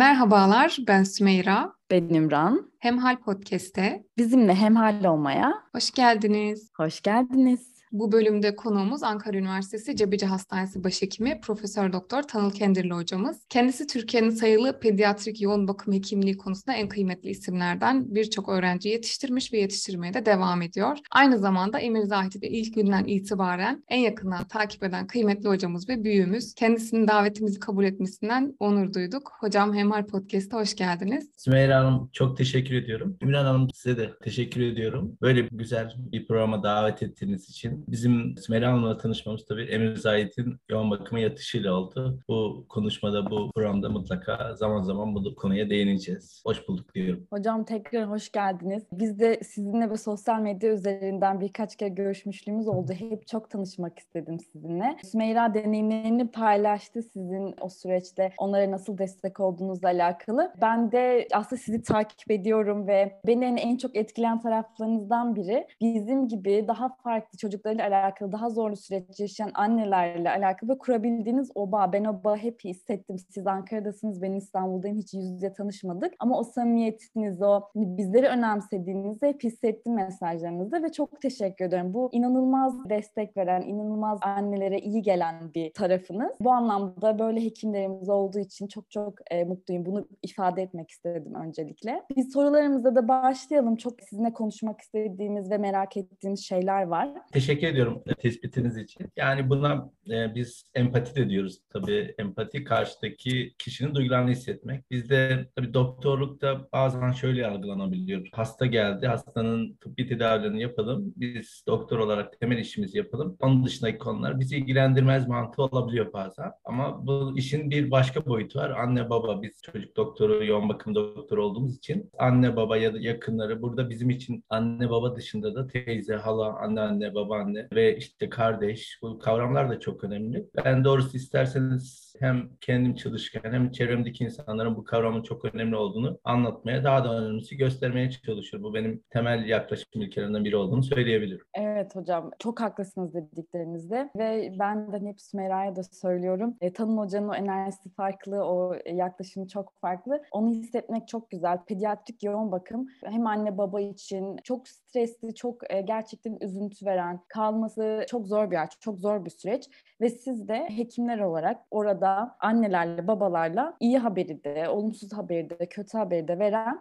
Merhabalar, ben Sümeyra. Ben İmran. Hemhal Podcast'te bizimle hemhal olmaya hoş geldiniz. Hoş geldiniz. Bu bölümde konuğumuz Ankara Üniversitesi Cebeci Hastanesi Başhekimi Profesör Doktor Tanıl Kendirli hocamız. Kendisi Türkiye'nin sayılı pediatrik yoğun bakım hekimliği konusunda en kıymetli isimlerden birçok öğrenci yetiştirmiş ve yetiştirmeye de devam ediyor. Aynı zamanda Emir Zahit'i ilk günden itibaren en yakından takip eden kıymetli hocamız ve büyüğümüz. Kendisinin davetimizi kabul etmesinden onur duyduk. Hocam Hemhal Podcast'a hoş geldiniz. Sümeyra Hanım çok teşekkür ediyorum. Ümran Hanım size de teşekkür ediyorum. Böyle güzel bir programa davet ettiğiniz için Bizim Sümeyra Hanım'la tanışmamız tabii Emir Zahit'in yoğun bakıma yatışıyla oldu. Bu konuşmada, bu programda mutlaka zaman zaman bu konuya değineceğiz. Hoş bulduk diyorum. Hocam tekrar hoş geldiniz. Biz de sizinle ve sosyal medya üzerinden birkaç kere görüşmüşlüğümüz oldu. Hep çok tanışmak istedim sizinle. Sümeyra deneyimlerini paylaştı sizin o süreçte onlara nasıl destek olduğunuzla alakalı. Ben de aslında sizi takip ediyorum ve beni en çok etkileyen taraflarınızdan biri bizim gibi daha farklı çocuklar çocuklarıyla alakalı daha zorlu süreç yaşayan annelerle alakalı ve kurabildiğiniz o bağ. Ben o bağı hep hissettim. Siz Ankara'dasınız, ben İstanbul'dayım. Hiç yüz yüze tanışmadık. Ama o samimiyetiniz, o bizleri önemsediğinizi hep hissettim mesajlarınızda ve çok teşekkür ederim. Bu inanılmaz destek veren, inanılmaz annelere iyi gelen bir tarafınız. Bu anlamda böyle hekimlerimiz olduğu için çok çok e, mutluyum. Bunu ifade etmek istedim öncelikle. Biz sorularımıza da başlayalım. Çok sizinle konuşmak istediğimiz ve merak ettiğimiz şeyler var. Teşekkür teşekkür ediyorum tespitiniz için. Yani buna e, biz empati de diyoruz tabii. Empati karşıdaki kişinin duygularını hissetmek. Bizde tabii doktorlukta bazen şöyle algılanabiliyor. Hasta geldi, hastanın tıbbi tedavilerini yapalım. Biz doktor olarak temel işimizi yapalım. Onun dışındaki konular bizi ilgilendirmez mantığı olabiliyor bazen. Ama bu işin bir başka boyutu var. Anne baba, biz çocuk doktoru, yoğun bakım doktoru olduğumuz için anne baba ya da yakınları burada bizim için anne baba dışında da teyze, hala, anneanne, babaanne anne ve işte kardeş bu kavramlar da çok önemli. Ben doğrusu isterseniz hem kendim çalışırken hem çevremdeki insanların bu kavramın çok önemli olduğunu anlatmaya daha da önemlisi göstermeye çalışıyorum. Bu benim temel yaklaşım ilkelerinden biri olduğunu söyleyebilirim. Evet hocam çok haklısınız dediklerinizde ve ben de hep Sümeyra'ya da söylüyorum. E, Tanım Hoca'nın o enerjisi farklı, o yaklaşımı çok farklı. Onu hissetmek çok güzel. Pediatrik yoğun bakım hem anne baba için çok stresli, çok e, gerçekten üzüntü veren, kalması çok zor bir yer, çok zor bir süreç. Ve siz de hekimler olarak orada annelerle, babalarla iyi haberi de, olumsuz haberi de, kötü haberi de veren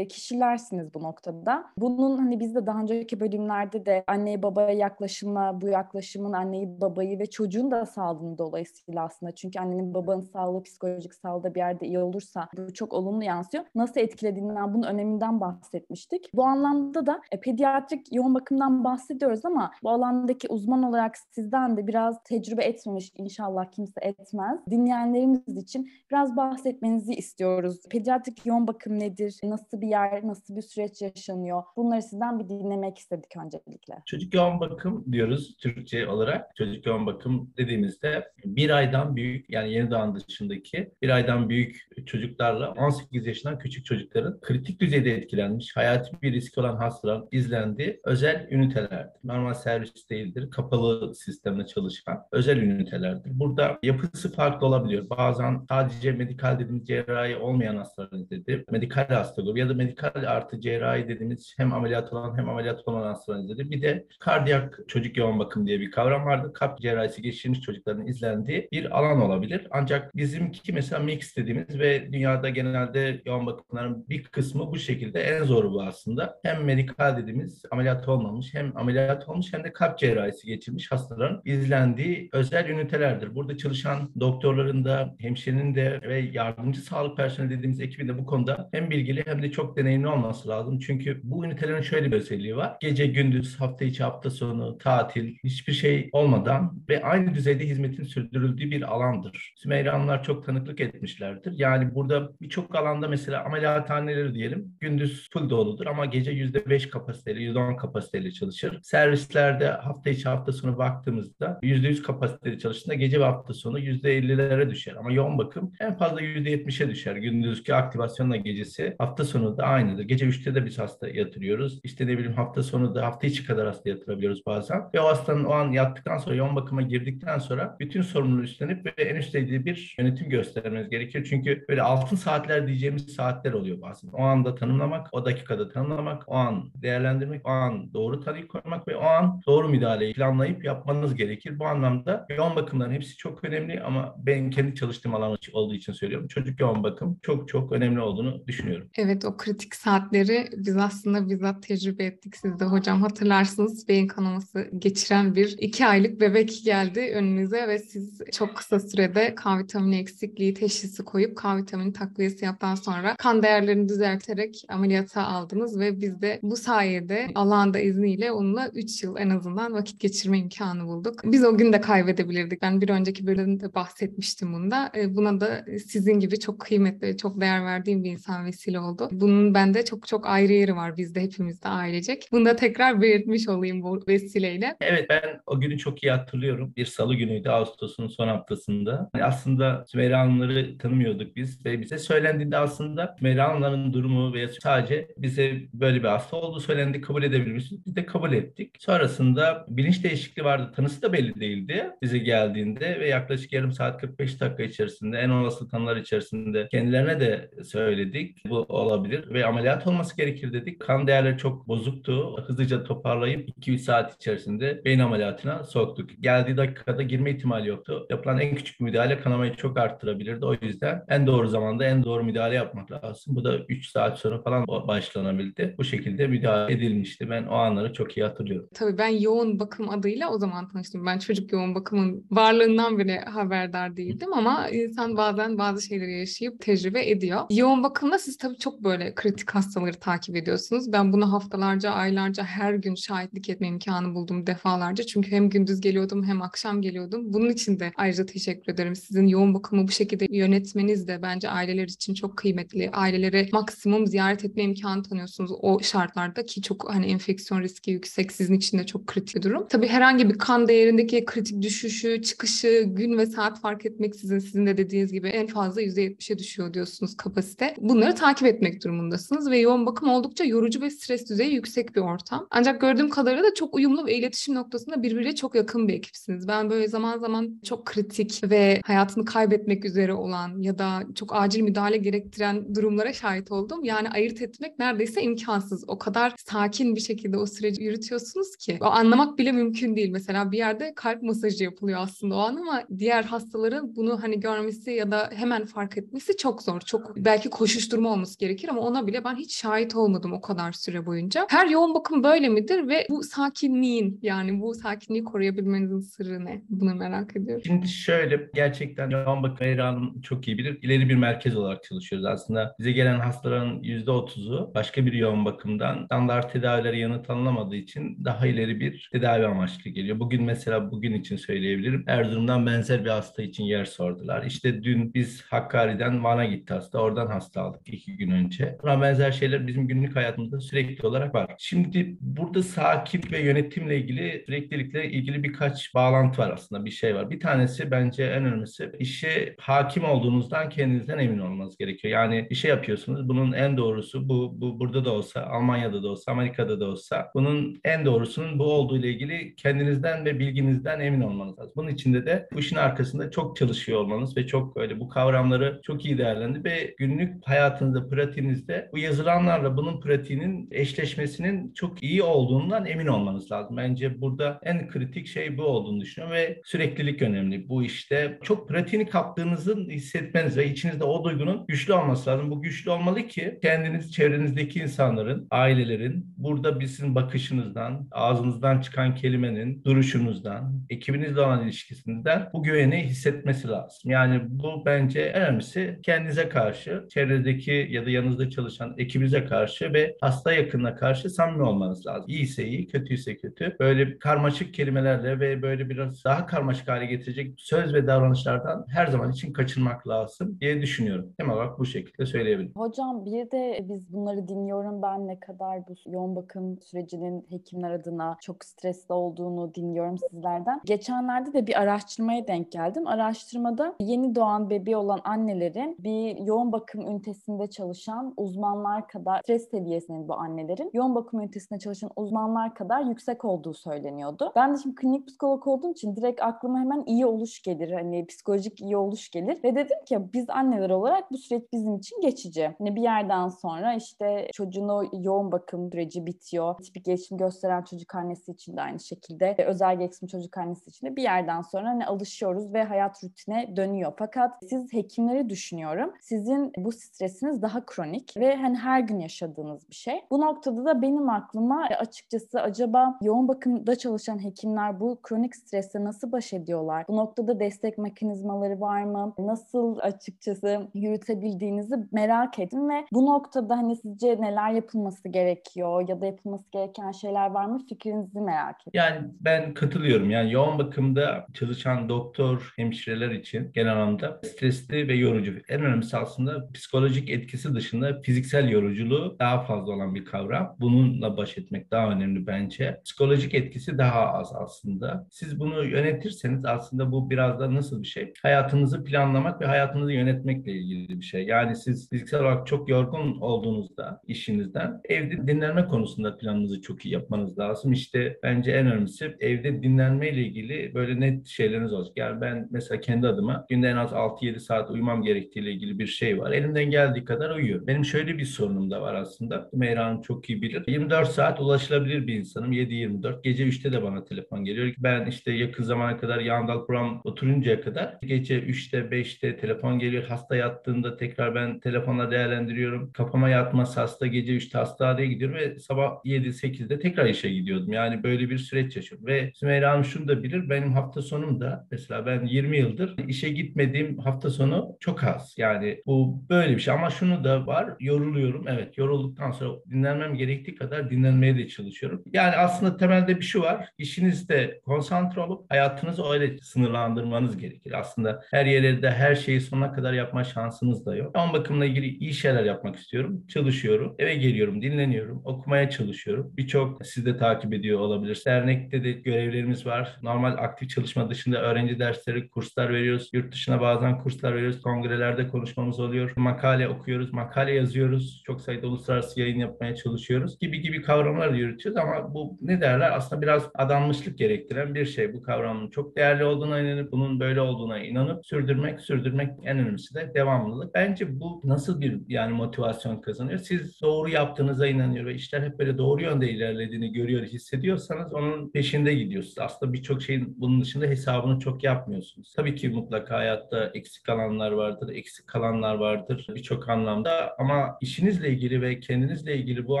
kişilersiniz bu noktada. Bunun hani biz de daha önceki bölümlerde de anneye babaya yaklaşımla bu yaklaşımın anneyi babayı ve çocuğun da sağlığını dolayısıyla aslında çünkü annenin babanın sağlığı psikolojik sağlığı da bir yerde iyi olursa bu çok olumlu yansıyor. Nasıl etkilediğinden bunun öneminden bahsetmiştik. Bu anlamda da e, pediatrik yoğun bakımdan bahsediyoruz ama bu alandaki uzman olarak sizden de biraz tecrübe etmemiş inşallah kimse etmez. Dinleyenlerimiz için biraz bahsetmenizi istiyoruz. Pediatrik yoğun bakım nedir? Nasıl nasıl bir yer, nasıl bir süreç yaşanıyor? Bunları sizden bir dinlemek istedik öncelikle. Çocuk yoğun bakım diyoruz Türkçe olarak. Çocuk yoğun bakım dediğimizde bir aydan büyük yani yeni doğan dışındaki bir aydan büyük çocuklarla 18 yaşından küçük çocukların kritik düzeyde etkilenmiş, hayati bir risk olan hastaların izlendiği özel ünitelerdir. Normal servis değildir. Kapalı sistemde çalışan özel ünitelerdir. Burada yapısı farklı olabiliyor. Bazen sadece medikal dediğimiz cerrahi olmayan hastaların izlediği medikal hasta grubu ya da medikal artı cerrahi dediğimiz hem ameliyat olan hem ameliyat olmayan hastaların izlediği. Bir de kardiyak çocuk yoğun bakım diye bir kavram vardı. Kalp cerrahisi geçirmiş çocukların izlendiği bir alan olabilir. Ancak bizimki mesela mix dediğimiz ve dünyada genelde yoğun bakımların bir kısmı bu şekilde en zoru bu aslında. Hem medikal dediğimiz ameliyat olmamış hem ameliyat olmuş hem de kalp cerrahisi geçirmiş hastaların izlendiği özel ünitelerdir. Burada çalışan doktorların da hemşirenin de ve yardımcı sağlık personeli dediğimiz ekibin de bu konuda hem bilgili hem de çok deneyimli olması lazım. Çünkü bu ünitelerin şöyle bir özelliği var. Gece, gündüz, hafta içi, hafta sonu, tatil, hiçbir şey olmadan ve aynı düzeyde hizmetin sürdürüldüğü bir alandır. Sümeyranlar çok tanıklık etmişlerdir. Yani burada birçok alanda mesela ameliyathaneleri diyelim gündüz full doludur ama gece %5 kapasiteyle, %10 kapasiteyle çalışır. Servislerde hafta içi, hafta sonu baktığımızda %100 kapasiteyle çalıştığında gece ve hafta sonu %50'lere düşer. Ama yoğun bakım en fazla %70'e düşer. Gündüzki aktivasyonla gecesi hafta sonu sonu da aynıdır. Gece 3'te de biz hasta yatırıyoruz. İşte ne bileyim hafta sonu da hafta içi kadar hasta yatırabiliyoruz bazen. Ve o hastanın o an yattıktan sonra yoğun bakıma girdikten sonra bütün sorumluluğu üstlenip ve en üst bir yönetim göstermeniz gerekiyor. Çünkü böyle altın saatler diyeceğimiz saatler oluyor bazen. O anda tanımlamak, o dakikada tanımlamak, o an değerlendirmek, o an doğru tanıyı koymak ve o an doğru müdahaleyi planlayıp yapmanız gerekir. Bu anlamda yoğun bakımların hepsi çok önemli ama ben kendi çalıştığım alan olduğu için söylüyorum. Çocuk yoğun bakım çok çok önemli olduğunu düşünüyorum. Evet o kritik saatleri biz aslında bizzat tecrübe ettik siz de hocam. Hatırlarsınız beyin kanaması geçiren bir iki aylık bebek geldi önünüze ve siz çok kısa sürede K vitamini eksikliği teşhisi koyup K vitamini takviyesi yaptıktan sonra kan değerlerini düzelterek ameliyata aldınız ve biz de bu sayede Allah'ın da izniyle onunla 3 yıl en azından vakit geçirme imkanı bulduk. Biz o gün de kaybedebilirdik. Ben bir önceki bölümde bahsetmiştim bunda. E, buna da sizin gibi çok kıymetli, çok değer verdiğim bir insan vesile oldu. Bunun bende çok çok ayrı yeri var bizde hepimizde ailecek. Bunu da tekrar belirtmiş olayım bu vesileyle. Evet ben o günü çok iyi hatırlıyorum. Bir salı günüydü Ağustos'un son haftasında. Yani aslında Sümeyra Hanımları tanımıyorduk biz ve bize söylendiğinde aslında Sümeyra Hanımların durumu veya sadece bize böyle bir hasta olduğu söylendi kabul edebilir? Biz de kabul ettik. Sonrasında bilinç değişikliği vardı. Tanısı da belli değildi bize geldiğinde ve yaklaşık yarım saat 45 dakika içerisinde en olası tanılar içerisinde kendilerine de söyledik. Bu olabilir ve ameliyat olması gerekir dedik. Kan değerleri çok bozuktu. Hızlıca toparlayıp 2-3 saat içerisinde beyin ameliyatına soktuk. Geldiği dakikada girme ihtimali yoktu. Yapılan en küçük müdahale kanamayı çok arttırabilirdi. O yüzden en doğru zamanda en doğru müdahale yapmak lazım. Bu da 3 saat sonra falan başlanabildi. Bu şekilde müdahale edilmişti. Ben o anları çok iyi hatırlıyorum. Tabii ben yoğun bakım adıyla o zaman tanıştım. Ben çocuk yoğun bakımın varlığından bile haberdar değildim ama insan bazen bazı şeyleri yaşayıp tecrübe ediyor. Yoğun bakımda siz tabii çok böyle kritik hastaları takip ediyorsunuz. Ben bunu haftalarca, aylarca her gün şahitlik etme imkanı buldum defalarca. Çünkü hem gündüz geliyordum hem akşam geliyordum. Bunun için de ayrıca teşekkür ederim. Sizin yoğun bakımı bu şekilde yönetmeniz de bence aileler için çok kıymetli. Ailelere maksimum ziyaret etme imkanı tanıyorsunuz o şartlarda ki çok hani enfeksiyon riski yüksek. Sizin için de çok kritik bir durum. Tabii herhangi bir kan değerindeki kritik düşüşü, çıkışı, gün ve saat fark etmeksizin sizin de dediğiniz gibi en fazla %70'e düşüyor diyorsunuz kapasite. Bunları takip etmek durumundasınız ve yoğun bakım oldukça yorucu ve stres düzeyi yüksek bir ortam. Ancak gördüğüm kadarıyla da çok uyumlu ve iletişim noktasında birbiriyle çok yakın bir ekipsiniz. Ben böyle zaman zaman çok kritik ve hayatını kaybetmek üzere olan ya da çok acil müdahale gerektiren durumlara şahit oldum. Yani ayırt etmek neredeyse imkansız. O kadar sakin bir şekilde o süreci yürütüyorsunuz ki o anlamak bile mümkün değil. Mesela bir yerde kalp masajı yapılıyor aslında o an ama diğer hastaların bunu hani görmesi ya da hemen fark etmesi çok zor. Çok belki koşuşturma olması gerekir ama ona bile ben hiç şahit olmadım o kadar süre boyunca. Her yoğun bakım böyle midir ve bu sakinliğin yani bu sakinliği koruyabilmenizin sırrı ne? Bunu merak ediyorum. Şimdi şöyle gerçekten yoğun bakım Meyra Hanım çok iyi bilir. İleri bir merkez olarak çalışıyoruz. Aslında bize gelen hastaların %30'u başka bir yoğun bakımdan standart tedavileri yanıt alınamadığı için daha ileri bir tedavi amaçlı geliyor. Bugün mesela bugün için söyleyebilirim. Erzurum'dan benzer bir hasta için yer sordular. İşte dün biz Hakkari'den Van'a gitti hasta. Oradan hasta aldık iki gün önce. Buna benzer şeyler bizim günlük hayatımızda sürekli olarak var. Şimdi burada sakin ve yönetimle ilgili süreklilikle ilgili birkaç bağlantı var aslında bir şey var. Bir tanesi bence en önemlisi işe hakim olduğunuzdan kendinizden emin olmanız gerekiyor. Yani bir şey yapıyorsunuz. Bunun en doğrusu bu, bu burada da olsa, Almanya'da da olsa, Amerika'da da olsa bunun en doğrusunun bu olduğu ile ilgili kendinizden ve bilginizden emin olmanız lazım. Bunun içinde de bu işin arkasında çok çalışıyor olmanız ve çok öyle bu kavramları çok iyi değerlendir ve günlük hayatınızda, pratiğinizde bu yazılanlarla bunun pratiğinin eşleşmesinin çok iyi olduğundan emin olmanız lazım. Bence burada en kritik şey bu olduğunu düşünüyorum ve süreklilik önemli. Bu işte çok pratiğini kaptığınızın hissetmeniz ve içinizde o duygunun güçlü olması lazım. Bu güçlü olmalı ki kendiniz, çevrenizdeki insanların, ailelerin burada bizim bakışınızdan, ağzınızdan çıkan kelimenin, duruşunuzdan, ekibinizle olan ilişkisinden bu güveni hissetmesi lazım. Yani bu bence en önemlisi kendinize karşı, çevrenizdeki ya da yanınızda çalışan ekibinize karşı ve hasta yakınına karşı samimi olmanız lazım. İyiyse iyi, kötüyse kötü. Böyle karmaşık kelimelerle ve böyle biraz daha karmaşık hale getirecek söz ve davranışlardan her zaman için kaçınmak lazım diye düşünüyorum. Temel olarak bu şekilde söyleyebilirim. Hocam bir de biz bunları dinliyorum. Ben ne kadar bu yoğun bakım sürecinin hekimler adına çok stresli olduğunu dinliyorum sizlerden. Geçenlerde de bir araştırmaya denk geldim. Araştırmada yeni doğan bebeği olan annelerin bir yoğun bakım ünitesinde çalışan uzmanlar kadar stres seviyesinin bu annelerin yoğun bakım ünitesinde çalışan uzmanlar kadar yüksek olduğu söyleniyordu. Ben de şimdi klinik psikolog olduğum için direkt aklıma hemen iyi oluş gelir. Hani psikolojik iyi oluş gelir. Ve dedim ki biz anneler olarak bu süreç bizim için geçici. Hani bir yerden sonra işte çocuğun o yoğun bakım süreci bitiyor. Tipik gelişim gösteren çocuk annesi için de aynı şekilde. Özel gereksinim çocuk annesi için de bir yerden sonra hani alışıyoruz ve hayat rutine dönüyor. Fakat siz hekimleri düşünüyorum. Sizin bu stresiniz daha kronik ve hani her gün yaşadığınız bir şey. Bu noktada da benim aklıma açıkçası acaba yoğun bakımda çalışan hekimler bu kronik stresle nasıl baş ediyorlar? Bu noktada destek mekanizmaları var mı? Nasıl açıkçası yürütebildiğinizi merak edin ve bu noktada hani sizce neler yapılması gerekiyor ya da yapılması gereken şeyler var mı? Fikrinizi merak ediyorum. Yani ben katılıyorum. Yani yoğun bakımda çalışan doktor, hemşireler için genel anlamda stresli ve yorucu. En önemlisi aslında psikolojik etkisi dışında fiziksel yoruculuğu daha fazla olan bir kavram. Bununla baş etmek daha önemli bence. Psikolojik etkisi daha az aslında. Siz bunu yönetirseniz aslında bu biraz da nasıl bir şey? Hayatınızı planlamak ve hayatınızı yönetmekle ilgili bir şey. Yani siz fiziksel olarak çok yorgun olduğunuzda işinizden evde dinlenme konusunda planınızı çok iyi yapmanız lazım. İşte bence en önemlisi evde dinlenme ile ilgili böyle net şeyleriniz olacak. Yani ben mesela kendi adıma günde en az 6-7 saat uyumam gerektiğiyle ilgili bir şey var. Elimden geldiği kadar uyuyorum. Benim şöyle bir sorunum da var aslında. Meyra Hanım çok iyi bilir. 24 saat ulaşılabilir bir insanım. 7-24. Gece 3'te de bana telefon geliyor. Ben işte yakın zamana kadar Yandal program oturuncaya kadar gece 3'te 5'te telefon geliyor. Hasta yattığında tekrar ben telefonla değerlendiriyorum. Kafama yatmaz hasta gece 3'te hastaneye gidiyorum ve sabah 7-8'de tekrar işe gidiyordum. Yani böyle bir süreç yaşıyorum. Ve Sümeyra Hanım şunu da bilir. Benim hafta sonum da mesela ben 20 yıldır işe gitmediğim hafta sonu çok az. Yani bu böyle bir şey ama şunu da var. Yoruluyorum. Evet yorulduktan sonra dinlenmem gerektiği kadar dinlenmeye de çalışıyorum. Yani aslında temelde bir şey var. İşinizde konsantre olup hayatınızı öyle sınırlandırmanız gerekir. Aslında her yerde her şeyi sonuna kadar yapma şansınız da yok. Yoğun bakımla ilgili iyi şeyler yapmak istiyorum. Çalışıyorum. Eve geliyorum, dinleniyorum. Okumaya çalışıyorum. Birçok siz de takip ediyor olabilir. Dernekte de görevlerimiz var. Normal aktif çalışma dışında öğrenci dersleri, kurslar veriyoruz. Yurt dışına bazen kurslar veriyoruz. Kongrelerde konuşmamız oluyor. Makale okuyoruz, makale yazıyoruz. Çok sayıda uluslararası yayın yapmaya çalışıyoruz. Gibi gibi kavramlar yürütüyoruz ama bu ne derler? Aslında biraz adanmışlık gerektiren bir şey. Bu kavramın çok değerli olduğuna inanıp bunun böyle olduğuna inanıp sürdürmek, sürdürmek en önemlisi de devamlılık. Bence bu nasıl bir yani motivasyon kazanıyor? Siz doğru yaptığınıza inanıyor ve işler hep böyle doğru yönde ilerlediğini görüyor, hissediyorsanız onun peşinde gidiyorsunuz. Aslında birçok şeyin bunun dışında hesabını çok yapmıyorsunuz. Tabii ki mutlaka hayatta eksik kalanlar vardır, eksik kalanlar vardır birçok anlamda ama işinizle ilgili ve kendinizle ilgili bu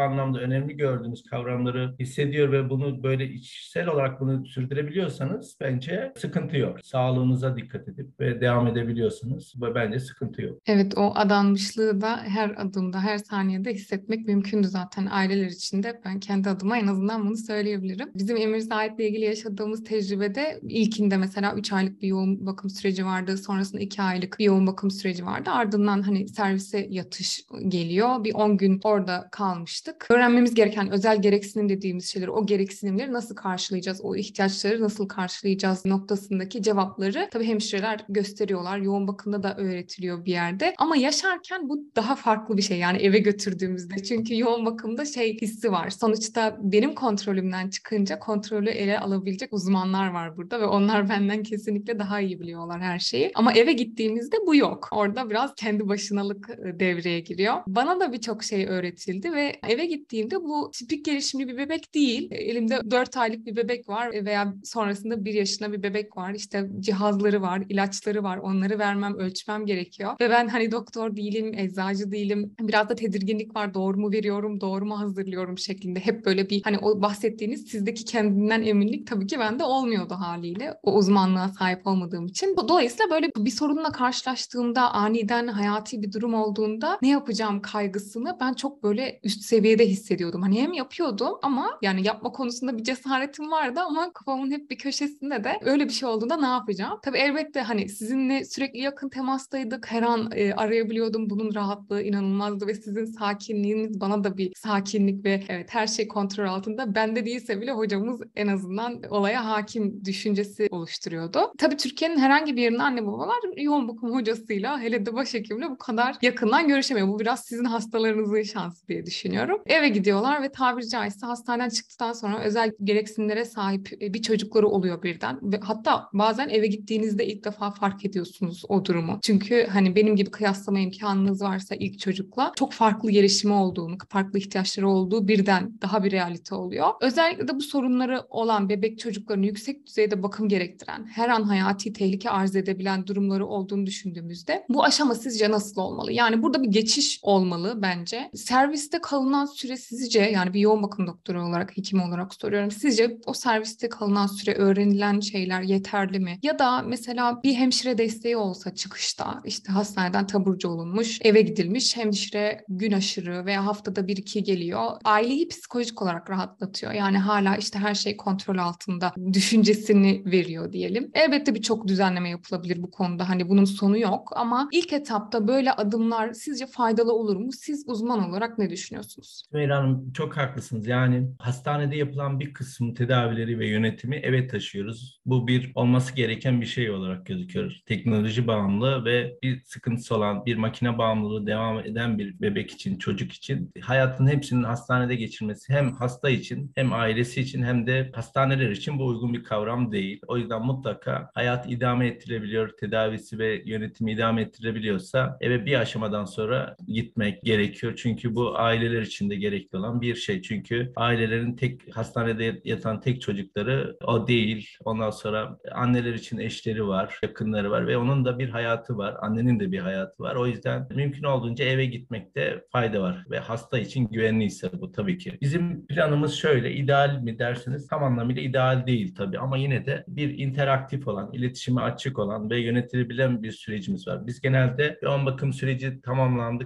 anlamda önemli gördüğünüz kavramları hissediyor ve bunu böyle içsel olarak bunu sürdürebiliyorsanız bence sıkıntı yok. Sağlığınıza dikkat edip ve devam edebiliyorsanız ve bence sıkıntı yok. Evet o adanmışlığı da her adımda, her saniyede hissetmek mümkündü zaten aileler içinde. Ben kendi adıma en azından bunu söyleyebilirim. Bizim Emir Zahit'le ilgili yaşadığımız tecrübede ilkinde mesela 3 aylık bir yoğun bakım süreci vardı. Sonrasında 2 aylık bir yoğun bakım süreci vardı. Ardından hani servise yatış geliyor. Bir 10 gün orada kalmıştık. Öğrenmemiz gereken özel gereksinim dediğimiz şeyleri, o gereksinimleri nasıl karşılayacağız, o ihtiyaçları nasıl karşılayacağız noktasındaki cevapları tabii hemşireler gösteriyorlar. Yoğun bakımda da öğretiliyor bir yerde. Ama yaşarken bu daha farklı bir şey yani eve götürdüğümüzde. Çünkü yoğun bakımda şey hissi var. Sonuçta benim kontrolümden çıkınca kontrolü ele alabilecek uzmanlar var burada ve onlar benden kesinlikle daha iyi biliyorlar her şeyi. Ama eve gittiğimizde bu yok. Orada biraz kendi başınalık e, devreye giriyor. Bana da birçok şey öğretildi ve eve gittiğimde bu tipik gelişimli bir bebek değil. Elimde 4 aylık bir bebek var veya sonrasında 1 yaşında bir bebek var. İşte cihazları var, ilaçları var. Onları vermem, ölçmem gerekiyor. Ve ben hani doktor değilim, eczacı değilim. Biraz da tedirginlik var. Doğru mu veriyorum, doğru mu hazırlıyorum şeklinde. Hep böyle bir hani o bahsettiğiniz sizdeki kendinden eminlik tabii ki bende olmuyordu haliyle. O uzmanlığa sahip olmadığım için. Dolayısıyla böyle bir sorunla karşılaştığımda aniden hayati bir durum olduğunda ne yapacağım kaygısını ben çok böyle üst seviyede hissediyordum. Hani hem yapıyordum ama yani yapma konusunda bir cesaretim vardı ama kafamın hep bir köşesinde de öyle bir şey olduğunda ne yapacağım? Tabii elbette hani sizinle sürekli yakın temastaydık. Her an e, arayabiliyordum. Bunun rahatlığı inanılmazdı ve sizin sakinliğiniz bana da bir sakinlik ve evet her şey kontrol altında. Bende değilse bile hocamız en azından olaya hakim düşüncesi oluşturuyordu. Tabii Türkiye'nin herhangi bir yerinde anne babalar yoğun bakım hocasıyla hele de başhekimle bu kadar yakından görüşemiyor. Bu biraz sizin hastalarınızın şansı diye düşünüyorum. Eve gidiyorlar ve tabiri caizse hastaneden çıktıktan sonra özel gereksinimlere sahip e, bir çocukları oluyor birden. Ve hatta bazen eve gittiğinizde ilk defa fark ediyorsunuz o durumu. Çünkü hani benim gibi kıyaslama imkanınız varsa ilk çocukla çok farklı gelişimi olduğunu, farklı ihtiyaçları olduğu birden daha bir realite oluyor. Özellikle de bu sorunları olan bebek çocuklarını yüksek düzeyde bakım gerektiren, her an hayati tehlike arz edebilen durumları olduğunu düşündüğümüzde bu aşama sizce nasıl olmalı? Yani burada bir geçiş olmalı bence. Serviste kalınan süre sizce yani bir yoğun bakım doktoru olarak, hekim olarak soruyorum. Sizce o serviste kalınan süre öğrenilen şeyler yeterli mi? Ya da mesela bir hemşire desteği olsa çıkışta işte hastaneden taburcu olunmuş, eve gidilmiş, hemşire gün aşırı veya haftada bir iki geliyor. Aileyi psikolojik olarak rahatlatıyor. Yani hala işte her şey kontrol altında düşüncesini veriyor diyelim. Elbette birçok düzenleme yapılabilir bu konuda. Hani bunun sonu yok ama ilk etapta böyle adımlar sizce faydalı olur mu? Siz uzman olarak ne düşünüyorsunuz? Sümeyra Hanım çok haklısınız. Yani hastanede yapılan bir kısım tedavileri ve yönetimi eve taşıyoruz. Bu bir olması gereken bir şey olarak gözüküyor. Teknoloji bağımlı ve bir sıkıntısı olan, bir makine bağımlılığı devam eden bir bebek için, çocuk için hayatın hepsinin hastanede geçirmesi hem hasta için hem ailesi için hem de hastaneler için bu uygun bir kavram değil. O yüzden mutlaka hayat idame ettirebiliyor, tedavisi ve yönetimi idame ettirebiliyorsa eve bir aşamadan sonra gitmek gerekiyor. Çünkü bu aileler için de gerekli olan bir şey. Çünkü ailelerin tek hastanede yatan tek çocukları o değil. Ondan sonra anneler için eşleri var, yakınları var ve onun da bir hayatı var. Annenin de bir hayatı var. O yüzden mümkün olduğunca eve gitmekte fayda var ve hasta için güvenliyse bu tabii ki. Bizim planımız şöyle, ideal mi derseniz tam anlamıyla ideal değil tabii ama yine de bir interaktif olan, iletişime açık olan ve yönetilebilen bir sürecimiz var. Biz genelde yoğun bakım süreci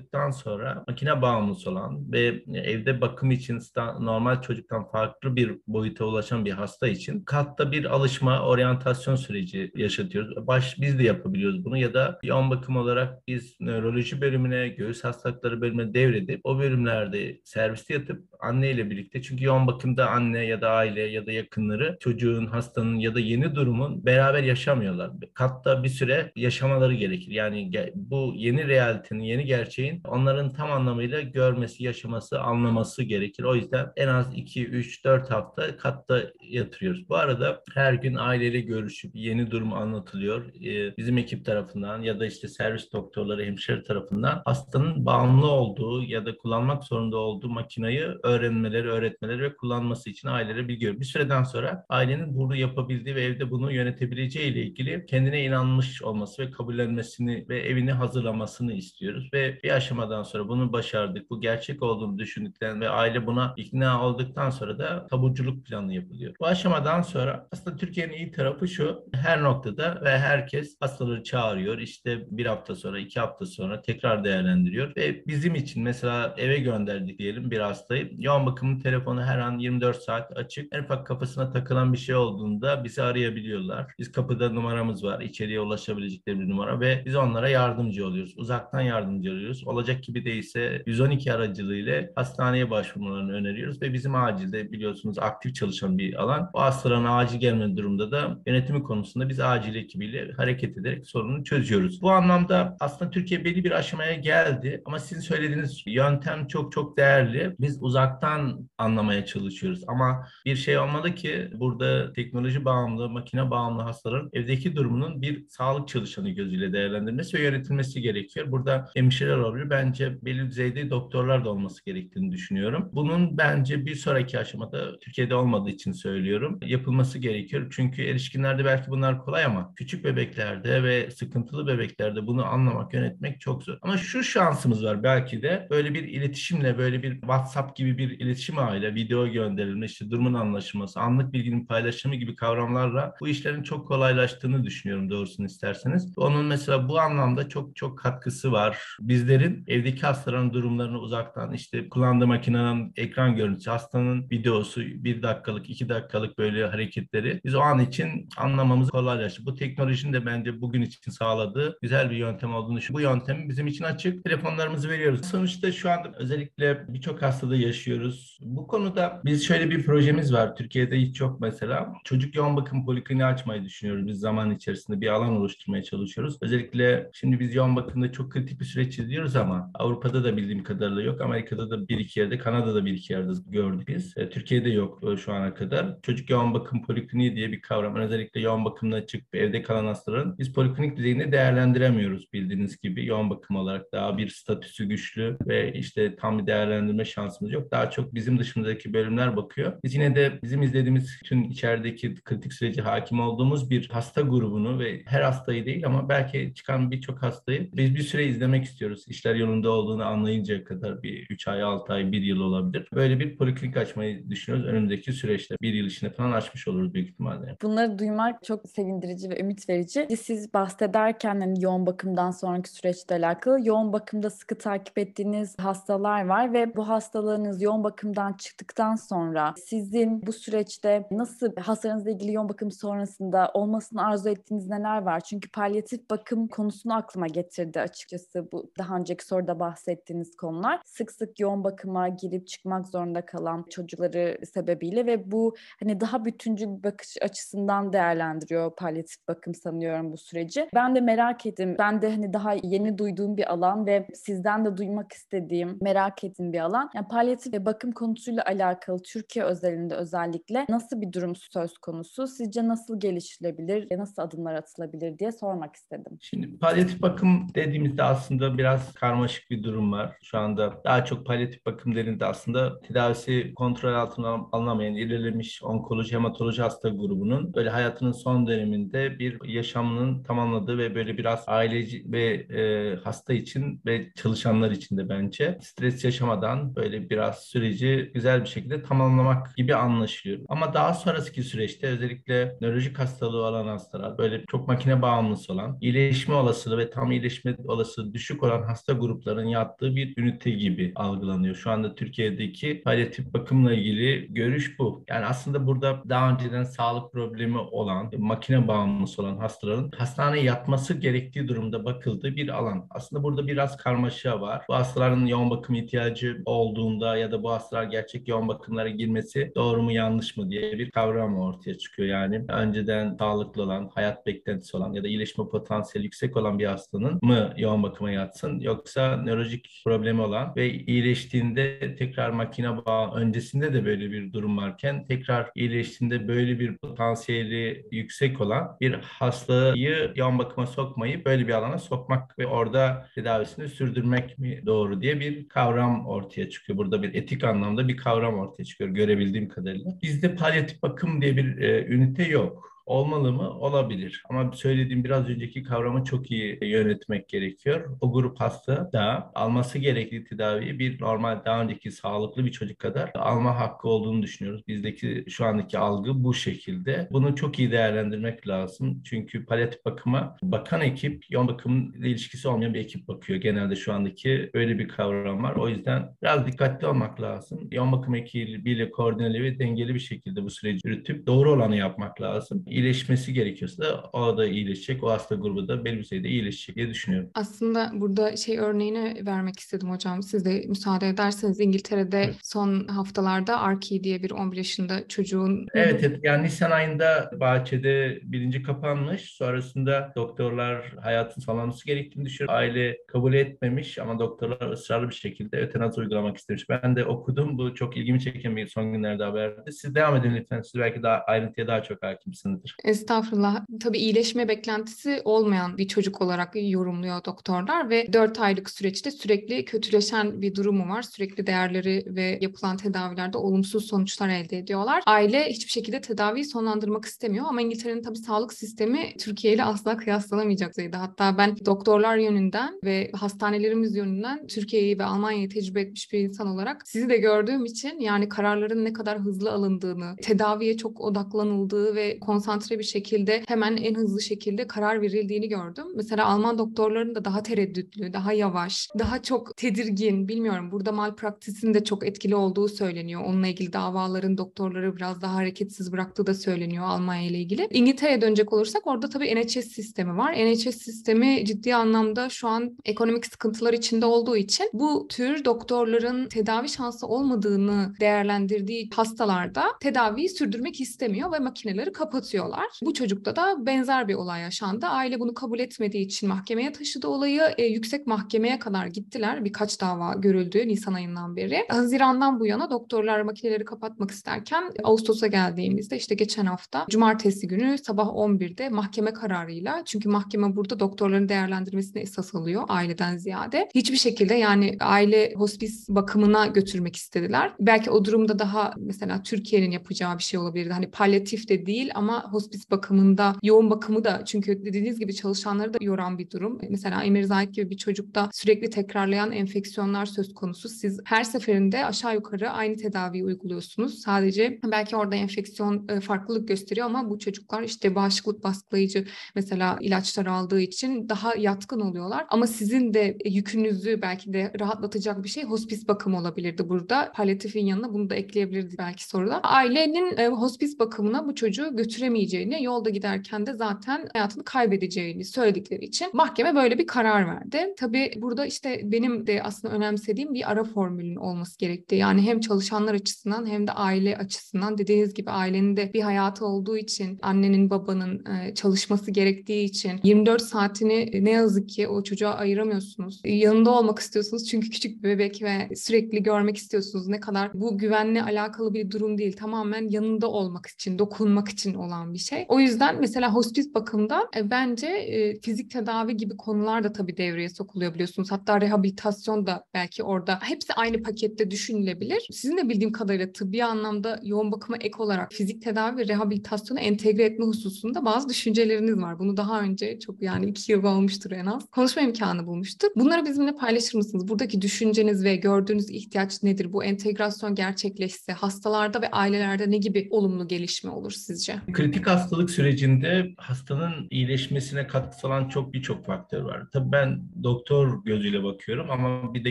tamamlandıktan sonra makine bağımlısı olan ve evde bakım için normal çocuktan farklı bir boyuta ulaşan bir hasta için katta bir alışma, oryantasyon süreci yaşatıyoruz. Baş biz de yapabiliyoruz bunu ya da yoğun bakım olarak biz nöroloji bölümüne, göğüs hastalıkları bölümüne devredip o bölümlerde serviste yatıp anneyle birlikte çünkü yoğun bakımda anne ya da aile ya da yakınları çocuğun, hastanın ya da yeni durumun beraber yaşamıyorlar. Katta bir süre yaşamaları gerekir. Yani bu yeni realitenin, yeni gerçeğin onların tam anlamıyla görmesi, yaşaması, anlaması gerekir. O yüzden en az 2, 3, 4 hafta katta yatırıyoruz. Bu arada her gün aileyle görüşüp yeni durum anlatılıyor. Ee, bizim ekip tarafından ya da işte servis doktorları, hemşire tarafından hastanın bağımlı olduğu ya da kullanmak zorunda olduğu makinayı öğrenmeleri, öğretmeleri ve kullanması için ailelere bilgi veriyor. Bir süreden sonra ailenin bunu yapabildiği ve evde bunu yönetebileceği ile ilgili kendine inanmış olması ve kabullenmesini ve evini hazırlamasını istiyoruz. Ve bir aşamadan sonra bunu başardık, bu gerçek olduğunu düşündükten ve aile buna ikna olduktan sonra da taburculuk planı yapılıyor. Bu aşamadan sonra aslında Türkiye'nin iyi tarafı şu, her noktada ve herkes hastaları çağırıyor. İşte bir hafta sonra, iki hafta sonra tekrar değerlendiriyor. Ve bizim için mesela eve gönderdik diyelim bir hastayı. Yoğun bakımın telefonu her an 24 saat açık. En ufak kafasına takılan bir şey olduğunda bizi arayabiliyorlar. Biz kapıda numaramız var. içeriye ulaşabilecekleri bir numara ve biz onlara yardımcı oluyoruz. Uzaktan yardımcı oluyoruz. Olacak gibi değilse 112 aracılığıyla hastaneye başvurmalarını öneriyoruz ve bizim acilde biliyorsunuz aktif çalışan bir alan. O hastaların acil gelme durumda da yönetimi konusunda biz acil ekibiyle hareket ederek sorunu çözüyoruz. Bu anlamda aslında Türkiye belli bir aşamaya geldi ama sizin söylediğiniz yöntem çok çok değerli. Biz uzaktan anlamaya çalışıyoruz ama bir şey olmalı ki burada teknoloji bağımlı, makine bağımlı hastaların evdeki durumunun bir sağlık çalışanı gözüyle değerlendirilmesi ve yönetilmesi gerekiyor. Burada hemşireler olabilir. Bence belli düzeyde doktorlar da olması gerektiğini düşünüyorum. Bunun bence bir sonraki aşamada Türkiye'de olmadığı için söylüyorum. Yapılması gerekiyor. Çünkü erişkinlerde belki bunlar kolay ama küçük bebeklerde ve sıkıntılı bebeklerde bunu anlamak, yönetmek çok zor. Ama şu şansımız var belki de böyle bir iletişimle, böyle bir WhatsApp gibi bir iletişim ağıyla video gönderilme, işte durumun anlaşılması, anlık bilginin paylaşımı gibi kavramlarla bu işlerin çok kolaylaştığını düşünüyorum doğrusunu isterseniz. Onun mesela bu anlamda çok çok katkısı var. Bizlerin evdeki hastaların durumlarını uzaktan işte kullandığı makinenin ekran görüntüsü, hastanın videosu, bir dakikalık, iki dakikalık böyle hareketleri biz o an için anlamamızı kolaylaştı. Bu teknolojinin de bence bugün için sağladığı güzel bir yöntem olduğunu düşünüyorum. Bu yöntem bizim için açık. Telefonlarımızı veriyoruz. Sonuçta şu anda özellikle birçok hastada yaşıyoruz. Bu konuda biz şöyle bir projemiz var. Türkiye'de hiç yok mesela. Çocuk yoğun bakım polikliniği açmayı düşünüyoruz. Biz zaman içerisinde bir alan oluşturmaya çalışıyoruz. Özellikle şimdi biz yoğun bakımda çok kritik bir süreç izliyoruz ama Avrupa'da da bildiğim kadarıyla yok. Amerika'da da bir iki yerde, Kanada'da bir iki yerde gördük biz. E, Türkiye'de yok e, şu ana kadar. Çocuk yoğun bakım polikliniği diye bir kavram. Özellikle yoğun bakımda açık evde kalan hastaların biz poliklinik düzeyinde değerlendiremiyoruz bildiğiniz gibi. Yoğun bakım olarak daha bir statüsü güçlü ve işte tam bir değerlendirme şansımız yok. Daha çok bizim dışımızdaki bölümler bakıyor. Biz yine de bizim izlediğimiz tüm içerideki kritik süreci hakim olduğumuz bir hasta grubunu ve her hastayı değil ama belki çıkan birçok hastayı biz bir süre izlemek istiyoruz. İşler yolunda olduğunu anlayıncaya kadar bir 3 ay, 6 ay, 1 yıl olabilir. Böyle bir poliklinik açmayı düşünüyoruz. Önümüzdeki süreçte bir yıl içinde falan açmış oluruz büyük ihtimalle. Bunları duymak çok sevindirici ve ümit verici. Siz bahsederken hani yoğun bakımdan sonraki süreçte alakalı yoğun bakımda sıkı takip ettiğiniz hastalar var ve bu hastalarınız yoğun bakımdan çıktıktan sonra sizin bu süreçte nasıl hastalarınızla ilgili yoğun bakım sonrasında olmasını arzu ettiğiniz neler var? Çünkü palyatif bakım konusunu aklıma getirdi açıkçası bu daha önceki soruda bahsettiğiniz konular. Sık sık yoğun bakıma girip çıkmak zorunda kalan çocukları sebebiyle ve bu hani daha bütüncül bir bakış açısından değerlendiriyor palyatif bakım sanıyorum bu süreci. Ben de merak ettim. Ben de hani daha yeni duyduğum bir alan ve sizden de duymak istediğim, merak ettiğim bir alan. Yani palyatif ve bakım konusuyla alakalı Türkiye özelinde özellikle nasıl bir durum söz konusu? Sizce nasıl geliştirilebilir, nasıl adımlar atılabilir diye sormak istedim. Şimdi palyatif bakım dediğimizde aslında biraz karmaşık bir durum var. Şu anda daha çok palyatif bakım dediğinde aslında tedavisi kontrol altına alınamayan ilerlemiş onkoloji, hematoloji hasta grubunun böyle hayatının son döneminde bir yaşamının tamamladığı ve böyle biraz aileci ve e, hasta için ve çalışanlar için de bence stres yaşamadan böyle biraz süreci güzel bir şekilde tamamlamak gibi anlaşılıyor. Ama daha sonraki süreçte özellikle nörolojik hastalığı olan hastalar, böyle çok makine bağımlısı olan, iyileşme olasılığı ve tam iyileşme olasılığı düşük olan hasta grupların yattığı bir ünite gibi algılanıyor. Şu anda Türkiye'deki palyatif bakımla ilgili görüş bu. Yani aslında burada daha önceden sağlık problemi olan, makine bağımlısı olan hastaların hastaneye yatması gerektiği durumda bakıldığı bir alan. Aslında burada biraz karmaşa var. Bu hastaların yoğun bakım ihtiyacı olduğunda ya da bu hastalar gerçek yoğun bakımlara girmesi doğru mu yanlış mı diye bir kavram ortaya çıkıyor. Yani önceden sağlıklı olan, hayat beklentisi olan ya da iyileşme potansiyeli yüksek olan bir hastanın mı yoğun bakıma yatsın yoksa nörolojik problemi olan ve iyileştiğinde tekrar makine bağı öncesinde de böyle bir durum varken tekrar iyileştiğinde böyle bir potansiyeli yüksek olan bir hastayı yoğun bakıma sokmayı böyle bir alana sokmak ve orada tedavisini sürdürmek mi doğru diye bir kavram ortaya çıkıyor. Burada bir etik anlamda bir kavram ortaya çıkıyor görebildiğim kadarıyla. Bizde palyatif bakım diye bir e, ünite yok. Olmalı mı? Olabilir. Ama söylediğim biraz önceki kavramı çok iyi yönetmek gerekiyor. O grup hasta da alması gerektiği tedaviyi bir normal daha önceki sağlıklı bir çocuk kadar alma hakkı olduğunu düşünüyoruz. Bizdeki şu andaki algı bu şekilde. Bunu çok iyi değerlendirmek lazım. Çünkü palyatif bakıma bakan ekip yoğun bakım ilişkisi olmayan bir ekip bakıyor. Genelde şu andaki öyle bir kavram var. O yüzden biraz dikkatli olmak lazım. Yoğun bakım ekibiyle koordineli ve dengeli bir şekilde bu süreci yürütüp doğru olanı yapmak lazım iyileşmesi gerekiyorsa o da iyileşecek. O hasta grubu da belli bir sayıda iyileşecek diye düşünüyorum. Aslında burada şey örneğini vermek istedim hocam. Siz de müsaade ederseniz İngiltere'de evet. son haftalarda Arki diye bir 11 yaşında çocuğun... Evet, evet. Yani Nisan ayında bahçede birinci kapanmış. Sonrasında doktorlar hayatın sağlanması gerektiğini düşünüyor. Aile kabul etmemiş ama doktorlar ısrarlı bir şekilde ötenazi uygulamak istemiş. Ben de okudum. Bu çok ilgimi çeken bir son günlerde haberdi. Siz devam edin lütfen. Siz belki daha ayrıntıya daha çok hakimsiniz. Estağfurullah. Tabii iyileşme beklentisi olmayan bir çocuk olarak yorumluyor doktorlar ve 4 aylık süreçte sürekli kötüleşen bir durumu var. Sürekli değerleri ve yapılan tedavilerde olumsuz sonuçlar elde ediyorlar. Aile hiçbir şekilde tedaviyi sonlandırmak istemiyor ama İngiltere'nin tabii sağlık sistemi Türkiye ile asla kıyaslanamayacak düzeyde. Hatta ben doktorlar yönünden ve hastanelerimiz yönünden Türkiye'yi ve Almanya'yı tecrübe etmiş bir insan olarak sizi de gördüğüm için yani kararların ne kadar hızlı alındığını, tedaviye çok odaklanıldığı ve konsantre konsantre bir şekilde hemen en hızlı şekilde karar verildiğini gördüm. Mesela Alman doktorların da daha tereddütlü, daha yavaş, daha çok tedirgin, bilmiyorum burada malpraktisin de çok etkili olduğu söyleniyor. Onunla ilgili davaların doktorları biraz daha hareketsiz bıraktığı da söyleniyor Almanya ile ilgili. İngiltere'ye dönecek olursak orada tabii NHS sistemi var. NHS sistemi ciddi anlamda şu an ekonomik sıkıntılar içinde olduğu için bu tür doktorların tedavi şansı olmadığını değerlendirdiği hastalarda tedaviyi sürdürmek istemiyor ve makineleri kapatıyor gidiyorlar. Bu çocukta da benzer bir olay yaşandı. Aile bunu kabul etmediği için mahkemeye taşıdı olayı. E, yüksek mahkemeye kadar gittiler. Birkaç dava görüldü Nisan ayından beri. Hazirandan bu yana doktorlar makineleri kapatmak isterken Ağustos'a geldiğimizde işte geçen hafta cumartesi günü sabah 11'de mahkeme kararıyla çünkü mahkeme burada doktorların değerlendirmesini esas alıyor aileden ziyade. Hiçbir şekilde yani aile hospis bakımına götürmek istediler. Belki o durumda daha mesela Türkiye'nin yapacağı bir şey olabilirdi. Hani palyatif de değil ama hospis bakımında yoğun bakımı da çünkü dediğiniz gibi çalışanları da yoran bir durum. Mesela Emir Zahit gibi bir çocukta sürekli tekrarlayan enfeksiyonlar söz konusu. Siz her seferinde aşağı yukarı aynı tedaviyi uyguluyorsunuz. Sadece belki orada enfeksiyon e, farklılık gösteriyor ama bu çocuklar işte bağışıklık baskılayıcı mesela ilaçlar aldığı için daha yatkın oluyorlar. Ama sizin de yükünüzü belki de rahatlatacak bir şey hospis bakımı olabilirdi burada. Palyatifin yanına bunu da ekleyebilirdi belki soruda. Ailenin e, hospis bakımına bu çocuğu götüremeyeceğini, yolda giderken de zaten hayatını kaybedeceğini söyledikleri için mahkeme böyle bir karar verdi. Tabii burada işte benim de aslında önemsediğim bir ara formülün olması gerektiği. Yani hem çalışanlar açısından hem de aile açısından dediğiniz gibi ailenin de bir hayatı olduğu için annenin babanın e, çalışması gerektiği için 24 saatini ne yazık ki o çocuğa ayıramıyorsunuz. Yanında olmak istiyorsunuz çünkü küçük bir bebek ve sürekli görmek istiyorsunuz. Ne kadar bu güvenle alakalı bir durum değil. Tamamen yanında olmak için, dokunmak için olan bir şey. O yüzden mesela hospice bakımda e, bence e, fizik tedavi gibi konular da tabii devreye sokuluyor biliyorsunuz. Hatta rehabilitasyon da belki orada hepsi aynı pakette düşünülebilir. Sizin de bildiğim kadarıyla tıbbi anlamda yoğun bakıma ek olarak fizik tedavi ve rehabilitasyonu entegre etme hususunda bazı düşünceleriniz var. Bunu daha önce çok yani iki yıl olmuştur en az. Konuşma imkanı bulmuştur. Bunları bizimle paylaşır mısınız? Buradaki düşünceniz ve gördüğünüz ihtiyaç nedir? Bu entegrasyon gerçekleşse hastalarda ve ailelerde ne gibi olumlu gelişme olur sizce? Kritik hastalık sürecinde hastanın iyileşmesine katkı sağlayan çok birçok faktör var. Tabii ben doktor gözüyle bakıyorum ama bir de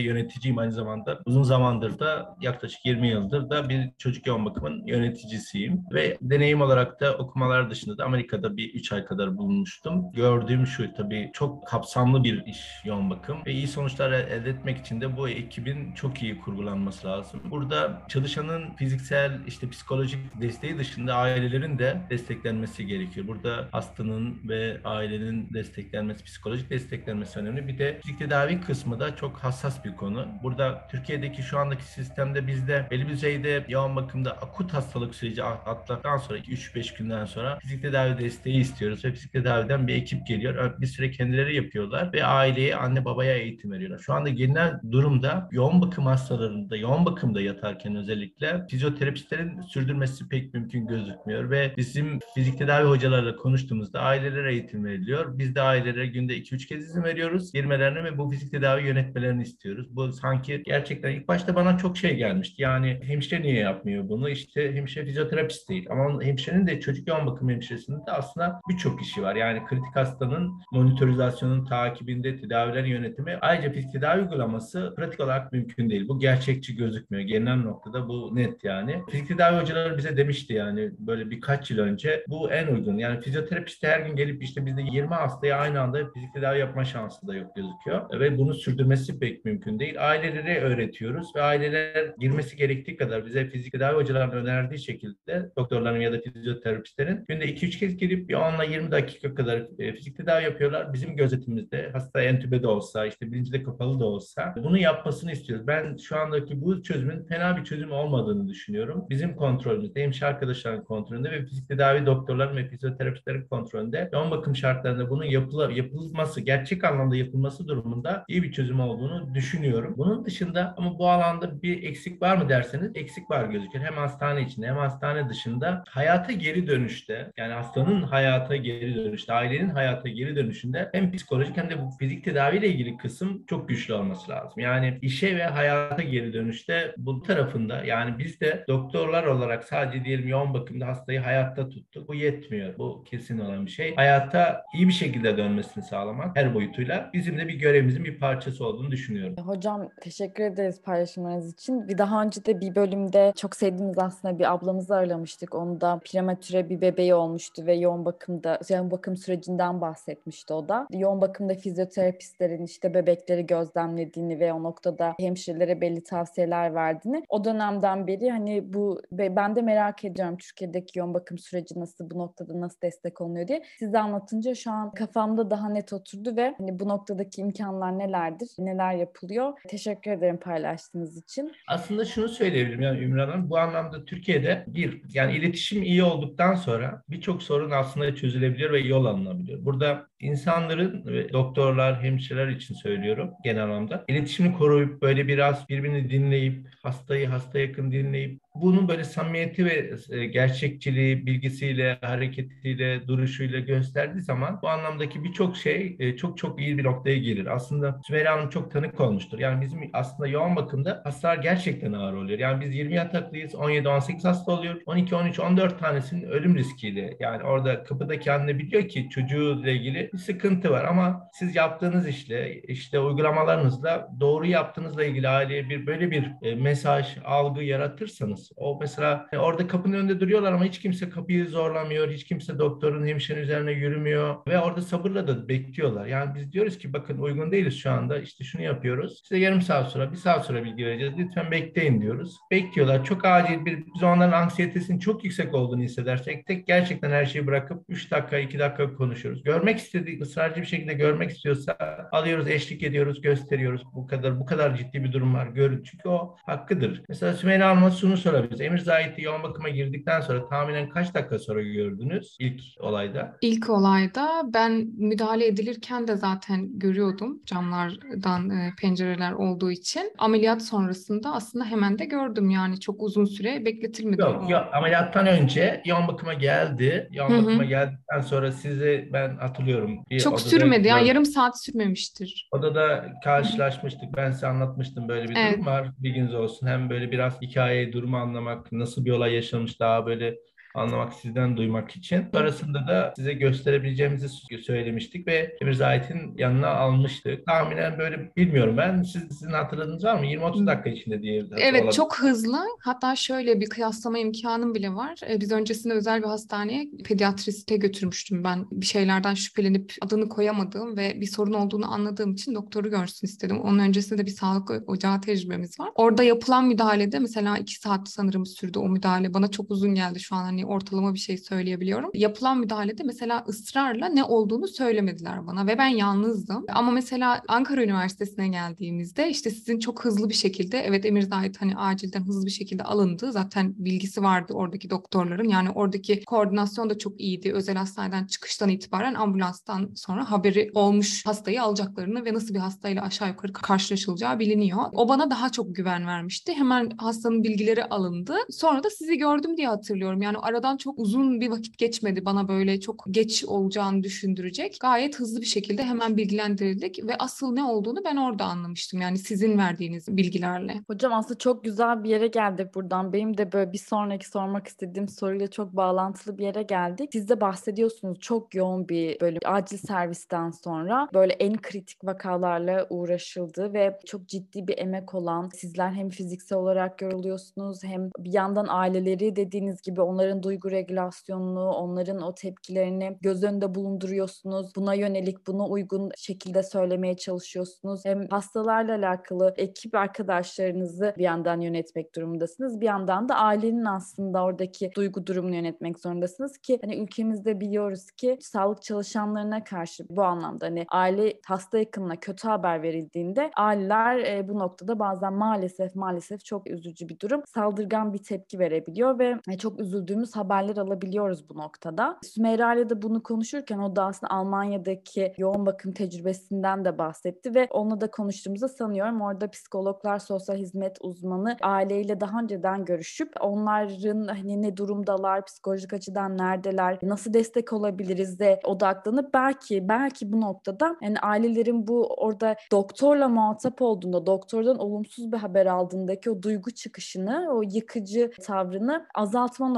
yöneticiyim aynı zamanda. Uzun zamandır da yaklaşık 20 yıldır da bir çocuk yoğun bakımın yöneticisiyim ve deneyim olarak da okumalar dışında da Amerika'da bir 3 ay kadar bulunmuştum. Gördüğüm şu tabii çok kapsamlı bir iş yoğun bakım ve iyi sonuçlar elde etmek için de bu ekibin çok iyi kurgulanması lazım. Burada çalışanın fiziksel işte psikolojik desteği dışında ailelerin de desteklenmesi gerekiyor. Burada hastanın ve ailenin desteklenmesi, psikolojik desteklenmesi önemli. Bir de fizik tedavi kısmı da çok hassas bir konu. Burada Türkiye'deki şu andaki sistemde bizde belli bir düzeyde yoğun bakımda akut hastalık süreci atlattıktan sonra 3-5 günden sonra fizik tedavi desteği istiyoruz ve fizik tedaviden bir ekip geliyor. Bir süre kendileri yapıyorlar ve aileye, anne babaya eğitim veriyorlar. Şu anda gelinen durumda yoğun bakım hastalarında, yoğun bakımda yatarken özellikle fizyoterapistlerin sürdürmesi pek mümkün gözükmüyor ve bizim fizik tedavi hocalarla konuştuğumuzda ailelere eğitim veriliyor. Biz de ailelere günde 2-3 kez izin veriyoruz. Girmelerini ve bu fizik tedavi yönetmelerini istiyoruz. Bu sanki gerçekten ilk başta bana çok şey gelmişti. Yani hemşire niye yapmıyor bunu? İşte hemşire fizyoterapist değil. Ama hemşirenin de çocuk yoğun bakım hemşiresinin de aslında birçok işi var. Yani kritik hastanın monitorizasyonun takibinde, tedavilerin yönetimi. Ayrıca fizik tedavi uygulaması pratik olarak mümkün değil. Bu gerçekçi gözükmüyor. Gelinen noktada bu net yani. Fizik tedavi hocaları bize demişti yani böyle birkaç yıl önce bu en uygun. Yani fizyoterapist her gün gelip işte bizde 20 hastaya aynı anda fizik tedavi yapma şansı da yok gözüküyor. Ve bunu sürdürmesi pek mümkün değil. Ailelere öğretiyoruz ve aileler girmesi gerektiği kadar bize fizik tedavi hocalarının önerdiği şekilde doktorların ya da fizyoterapistlerin günde 2-3 kez gelip bir 10 20 dakika kadar e, fizik tedavi yapıyorlar. Bizim gözetimimizde hasta entübe de olsa işte bilinci de kapalı da olsa bunu yapmasını istiyoruz. Ben şu andaki bu çözümün fena bir çözüm olmadığını düşünüyorum. Bizim kontrolümüzde, hemşire arkadaşların kontrolünde ve fizik tedavi doktorların ve fizyoterapistlerin kontrolünde yoğun bakım şartlarında bunun yapıla, yapılması, gerçek anlamda yapılması durumunda iyi bir çözüm olduğunu düşünüyorum. Bunun dışında ama bu alanda bir eksik var mı derseniz eksik var gözüküyor. Hem hastane içinde hem hastane dışında hayata geri dönüşte yani hastanın hayata geri dönüşte, ailenin hayata geri dönüşünde hem psikolojik hem de bu fizik tedaviyle ilgili kısım çok güçlü olması lazım. Yani işe ve hayata geri dönüşte bu tarafında yani biz de doktorlar olarak sadece diyelim yoğun bakımda hastayı hayatta tuttuk. Bu yetmiyor. Bu kesin olan bir şey. Hayata iyi bir şekilde dönmesini sağlamak her boyutuyla bizim de bir görevimizin bir parçası olduğunu düşünüyorum. Hocam teşekkür ederiz paylaşımlarınız için. Bir daha önce de bir bölümde çok sevdiğimiz aslında bir ablamızı ağırlamıştık. Onu da prematüre bir bebeği olmuştu ve yoğun bakımda yoğun bakım sürecinden bahsetmişti o da. Yoğun bakımda fizyoterapistlerin işte bebekleri gözlemlediğini ve o noktada hemşirelere belli tavsiyeler verdiğini. O dönemden beri hani bu ben de merak ediyorum Türkiye'deki yoğun bakım süreci nasıl bu noktada nasıl destek olunuyor diye size anlatınca şu an kafamda daha net oturdu ve hani bu noktadaki imkanlar nelerdir, neler yapılıyor. Teşekkür ederim paylaştığınız için. Aslında şunu söyleyebilirim yani Ümran Hanım bu anlamda Türkiye'de bir yani iletişim iyi olduktan sonra birçok sorun aslında çözülebiliyor ve yol alınabiliyor. Burada insanların doktorlar, hemşireler için söylüyorum genel anlamda iletişimini koruyup böyle biraz birbirini dinleyip hastayı hasta yakın dinleyip bunun böyle samimiyeti ve e, gerçekçiliği, bilgisiyle, hareketiyle, duruşuyla gösterdiği zaman bu anlamdaki birçok şey e, çok çok iyi bir noktaya gelir. Aslında Sümeyra Hanım çok tanık olmuştur. Yani bizim aslında yoğun bakımda hastalar gerçekten ağır oluyor. Yani biz 20 yataklıyız, 17-18 hasta oluyor. 12, 13, 14 tanesinin ölüm riskiyle. Yani orada kapıdaki anne biliyor ki çocuğuyla ilgili bir sıkıntı var ama siz yaptığınız işle, işte uygulamalarınızla doğru yaptığınızla ilgili aileye bir böyle bir e, mesaj, algı yaratırsanız o mesela e, orada kapının önünde duruyorlar ama hiç kimse kapıyı zorlamıyor, hiç kimse doktorun, hemşirenin üzerine yürümüyor ve orada sabırla da bekliyorlar. Yani biz diyoruz ki bakın uygun değiliz şu anda işte şunu yapıyoruz. Size yarım saat sonra, bir saat sonra bilgi vereceğiz. Lütfen bekleyin diyoruz. Bekliyorlar. Çok acil bir, biz onların anksiyetesinin çok yüksek olduğunu hissedersek tek gerçekten her şeyi bırakıp 3 dakika, 2 dakika konuşuyoruz. Görmek istediği, ısrarcı bir şekilde görmek istiyorsa alıyoruz, eşlik ediyoruz, gösteriyoruz. Bu kadar bu kadar ciddi bir durum var. Görün. Çünkü o hakkıdır. Mesela Sümeyye Hanım'a şunu sorabiliriz. Emir Zahit'i yoğun bakıma girdikten sonra tahminen kaç dakika sonra gördünüz ilk olayda? İlk olayda ben müdahale edilirken de zaten görüyordum camlardan e, pencereler olduğu için. Ameliyat sonrasında aslında hemen de gördüm yani çok uzun süre bekletilmedi. Yok, yok ameliyattan önce yoğun bakıma geldi. Yoğun Hı hı. bakıma geldikten sonra sizi ben hatırlıyorum. Bir Çok sürmedi yani gördüm. yarım saat sürmemiştir. Odada karşılaşmıştık. Ben size anlatmıştım böyle bir Evet. durum var. Bilginiz olsun. Hem böyle biraz hikayeyi, durumu anlamak, nasıl bir olay yaşamış daha böyle anlamak, sizden duymak için. Sonrasında da size gösterebileceğimizi söylemiştik ve Emir Zahit'in yanına almıştık. Tahminen böyle bilmiyorum ben. Siz, sizin hatırladığınız var mı? 20-30 dakika içinde diye. Evet olabilir. çok hızlı. Hatta şöyle bir kıyaslama imkanım bile var. Ee, Biz öncesinde özel bir hastaneye pediatriste götürmüştüm ben. Bir şeylerden şüphelenip adını koyamadığım ve bir sorun olduğunu anladığım için doktoru görsün istedim. Onun öncesinde de bir sağlık ocağı tecrübemiz var. Orada yapılan müdahalede mesela iki saat sanırım sürdü o müdahale. Bana çok uzun geldi şu an hani ortalama bir şey söyleyebiliyorum. Yapılan müdahalede mesela ısrarla ne olduğunu söylemediler bana ve ben yalnızdım. Ama mesela Ankara Üniversitesi'ne geldiğimizde işte sizin çok hızlı bir şekilde evet Emir Zahit hani acilden hızlı bir şekilde alındı. Zaten bilgisi vardı oradaki doktorların. Yani oradaki koordinasyon da çok iyiydi. Özel hastaneden çıkıştan itibaren ambulanstan sonra haberi olmuş hastayı alacaklarını ve nasıl bir hastayla aşağı yukarı karşılaşılacağı biliniyor. O bana daha çok güven vermişti. Hemen hastanın bilgileri alındı. Sonra da sizi gördüm diye hatırlıyorum. Yani aradan çok uzun bir vakit geçmedi bana böyle çok geç olacağını düşündürecek. Gayet hızlı bir şekilde hemen bilgilendirildik ve asıl ne olduğunu ben orada anlamıştım. Yani sizin verdiğiniz bilgilerle. Hocam aslında çok güzel bir yere geldik buradan. Benim de böyle bir sonraki sormak istediğim soruyla çok bağlantılı bir yere geldik. Siz de bahsediyorsunuz çok yoğun bir bölüm acil servisten sonra böyle en kritik vakalarla uğraşıldı ve çok ciddi bir emek olan sizler hem fiziksel olarak yoruluyorsunuz hem bir yandan aileleri dediğiniz gibi onların duygu regülasyonunu, onların o tepkilerini göz önünde bulunduruyorsunuz. Buna yönelik, buna uygun şekilde söylemeye çalışıyorsunuz. Hem hastalarla alakalı ekip arkadaşlarınızı bir yandan yönetmek durumundasınız. Bir yandan da ailenin aslında oradaki duygu durumunu yönetmek zorundasınız ki hani ülkemizde biliyoruz ki sağlık çalışanlarına karşı bu anlamda hani aile hasta yakınına kötü haber verildiğinde aileler e, bu noktada bazen maalesef maalesef çok üzücü bir durum. Saldırgan bir tepki verebiliyor ve e, çok üzüldüğümüz haberler alabiliyoruz bu noktada. Sümeyra ile de bunu konuşurken o da aslında Almanya'daki yoğun bakım tecrübesinden de bahsetti ve onunla da konuştuğumuzda sanıyorum orada psikologlar, sosyal hizmet uzmanı aileyle daha önceden görüşüp onların hani ne durumdalar, psikolojik açıdan neredeler, nasıl destek olabiliriz de odaklanıp belki belki bu noktada yani ailelerin bu orada doktorla muhatap olduğunda, doktordan olumsuz bir haber aldığındaki o duygu çıkışını, o yıkıcı tavrını azaltma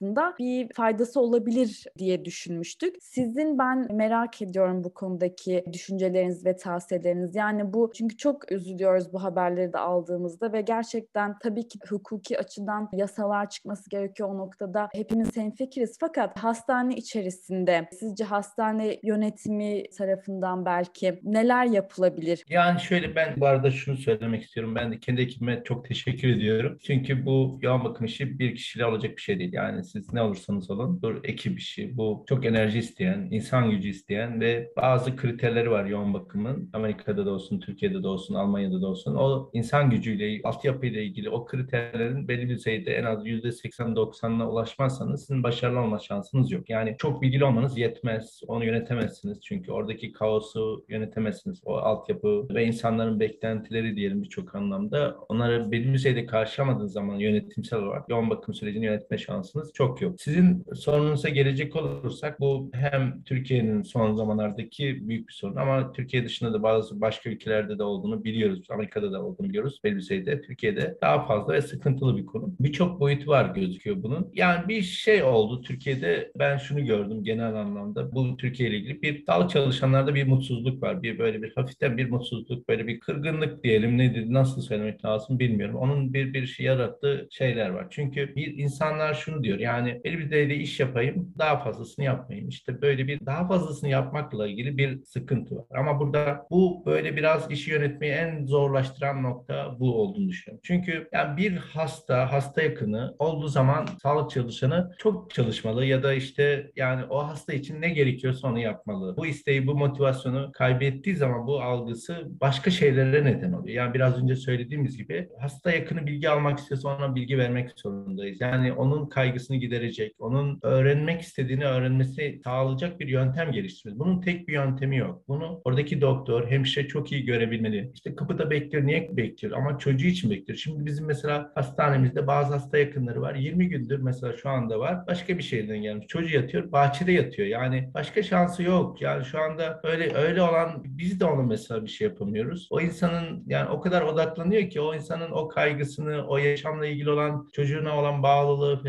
noktasında bir faydası olabilir diye düşünmüştük. Sizin ben merak ediyorum bu konudaki düşünceleriniz ve tavsiyeleriniz. Yani bu çünkü çok üzülüyoruz bu haberleri de aldığımızda ve gerçekten tabii ki hukuki açıdan yasalar çıkması gerekiyor o noktada. Hepimiz hemfikiriz fakat hastane içerisinde sizce hastane yönetimi tarafından belki neler yapılabilir? Yani şöyle ben bu arada şunu söylemek istiyorum. Ben de kendi ekibime çok teşekkür ediyorum. Çünkü bu yoğun bakım işi bir kişiyle olacak bir şey değil. Yani siz ne olursanız olun. Bu ekip işi, bu çok enerji isteyen, insan gücü isteyen ve bazı kriterleri var yoğun bakımın. Amerika'da da olsun, Türkiye'de de olsun, Almanya'da da olsun. O insan gücüyle, altyapıyla ilgili o kriterlerin belli düzeyde en az %80-90'ına ulaşmazsanız sizin başarılı olma şansınız yok. Yani çok bilgili olmanız yetmez. Onu yönetemezsiniz. Çünkü oradaki kaosu yönetemezsiniz. O altyapı ve insanların beklentileri diyelim birçok anlamda. Onları belli düzeyde karşılamadığınız zaman yönetimsel olarak yoğun bakım sürecini yönetme şansınız çok yok. Sizin sorunuza gelecek olursak bu hem Türkiye'nin son zamanlardaki büyük bir sorun ama Türkiye dışında da bazı başka ülkelerde de olduğunu biliyoruz. Amerika'da da olduğunu biliyoruz belli. Türkiye'de daha fazla ve sıkıntılı bir konu. Birçok boyutu var gözüküyor bunun. Yani bir şey oldu Türkiye'de ben şunu gördüm genel anlamda. Bu Türkiye ile ilgili bir sağlık çalışanlarda bir mutsuzluk var. Bir böyle bir hafiften bir mutsuzluk, böyle bir kırgınlık diyelim nedir, nasıl söylemek lazım bilmiyorum. Onun bir bir şey yarattığı şeyler var. Çünkü bir insanlar şunu diyor yani düzeyde iş yapayım, daha fazlasını yapmayayım. İşte böyle bir daha fazlasını yapmakla ilgili bir sıkıntı var. Ama burada bu böyle biraz işi yönetmeyi en zorlaştıran nokta bu olduğunu düşünüyorum. Çünkü yani bir hasta, hasta yakını olduğu zaman sağlık çalışanı çok çalışmalı ya da işte yani o hasta için ne gerekiyorsa onu yapmalı. Bu isteği, bu motivasyonu kaybettiği zaman bu algısı başka şeylere neden oluyor. Yani biraz önce söylediğimiz gibi hasta yakını bilgi almak istiyorsa ona bilgi vermek zorundayız. Yani onun kaygısını giderecek, onun öğrenmek istediğini öğrenmesi sağlayacak bir yöntem geliştirmeliyiz. Bunun tek bir yöntemi yok. Bunu oradaki doktor, hemşire çok iyi görebilmeli. İşte kapıda bekliyor. Niye bekliyor? Ama çocuğu için bekliyor. Şimdi bizim mesela hastanemizde bazı hasta yakınları var. 20 gündür mesela şu anda var. Başka bir şehirden gelmiş. Çocuğu yatıyor. Bahçede yatıyor. Yani başka şansı yok. Yani şu anda öyle öyle olan biz de onu mesela bir şey yapamıyoruz. O insanın yani o kadar odaklanıyor ki o insanın o kaygısını, o yaşamla ilgili olan çocuğuna olan bağlılığı,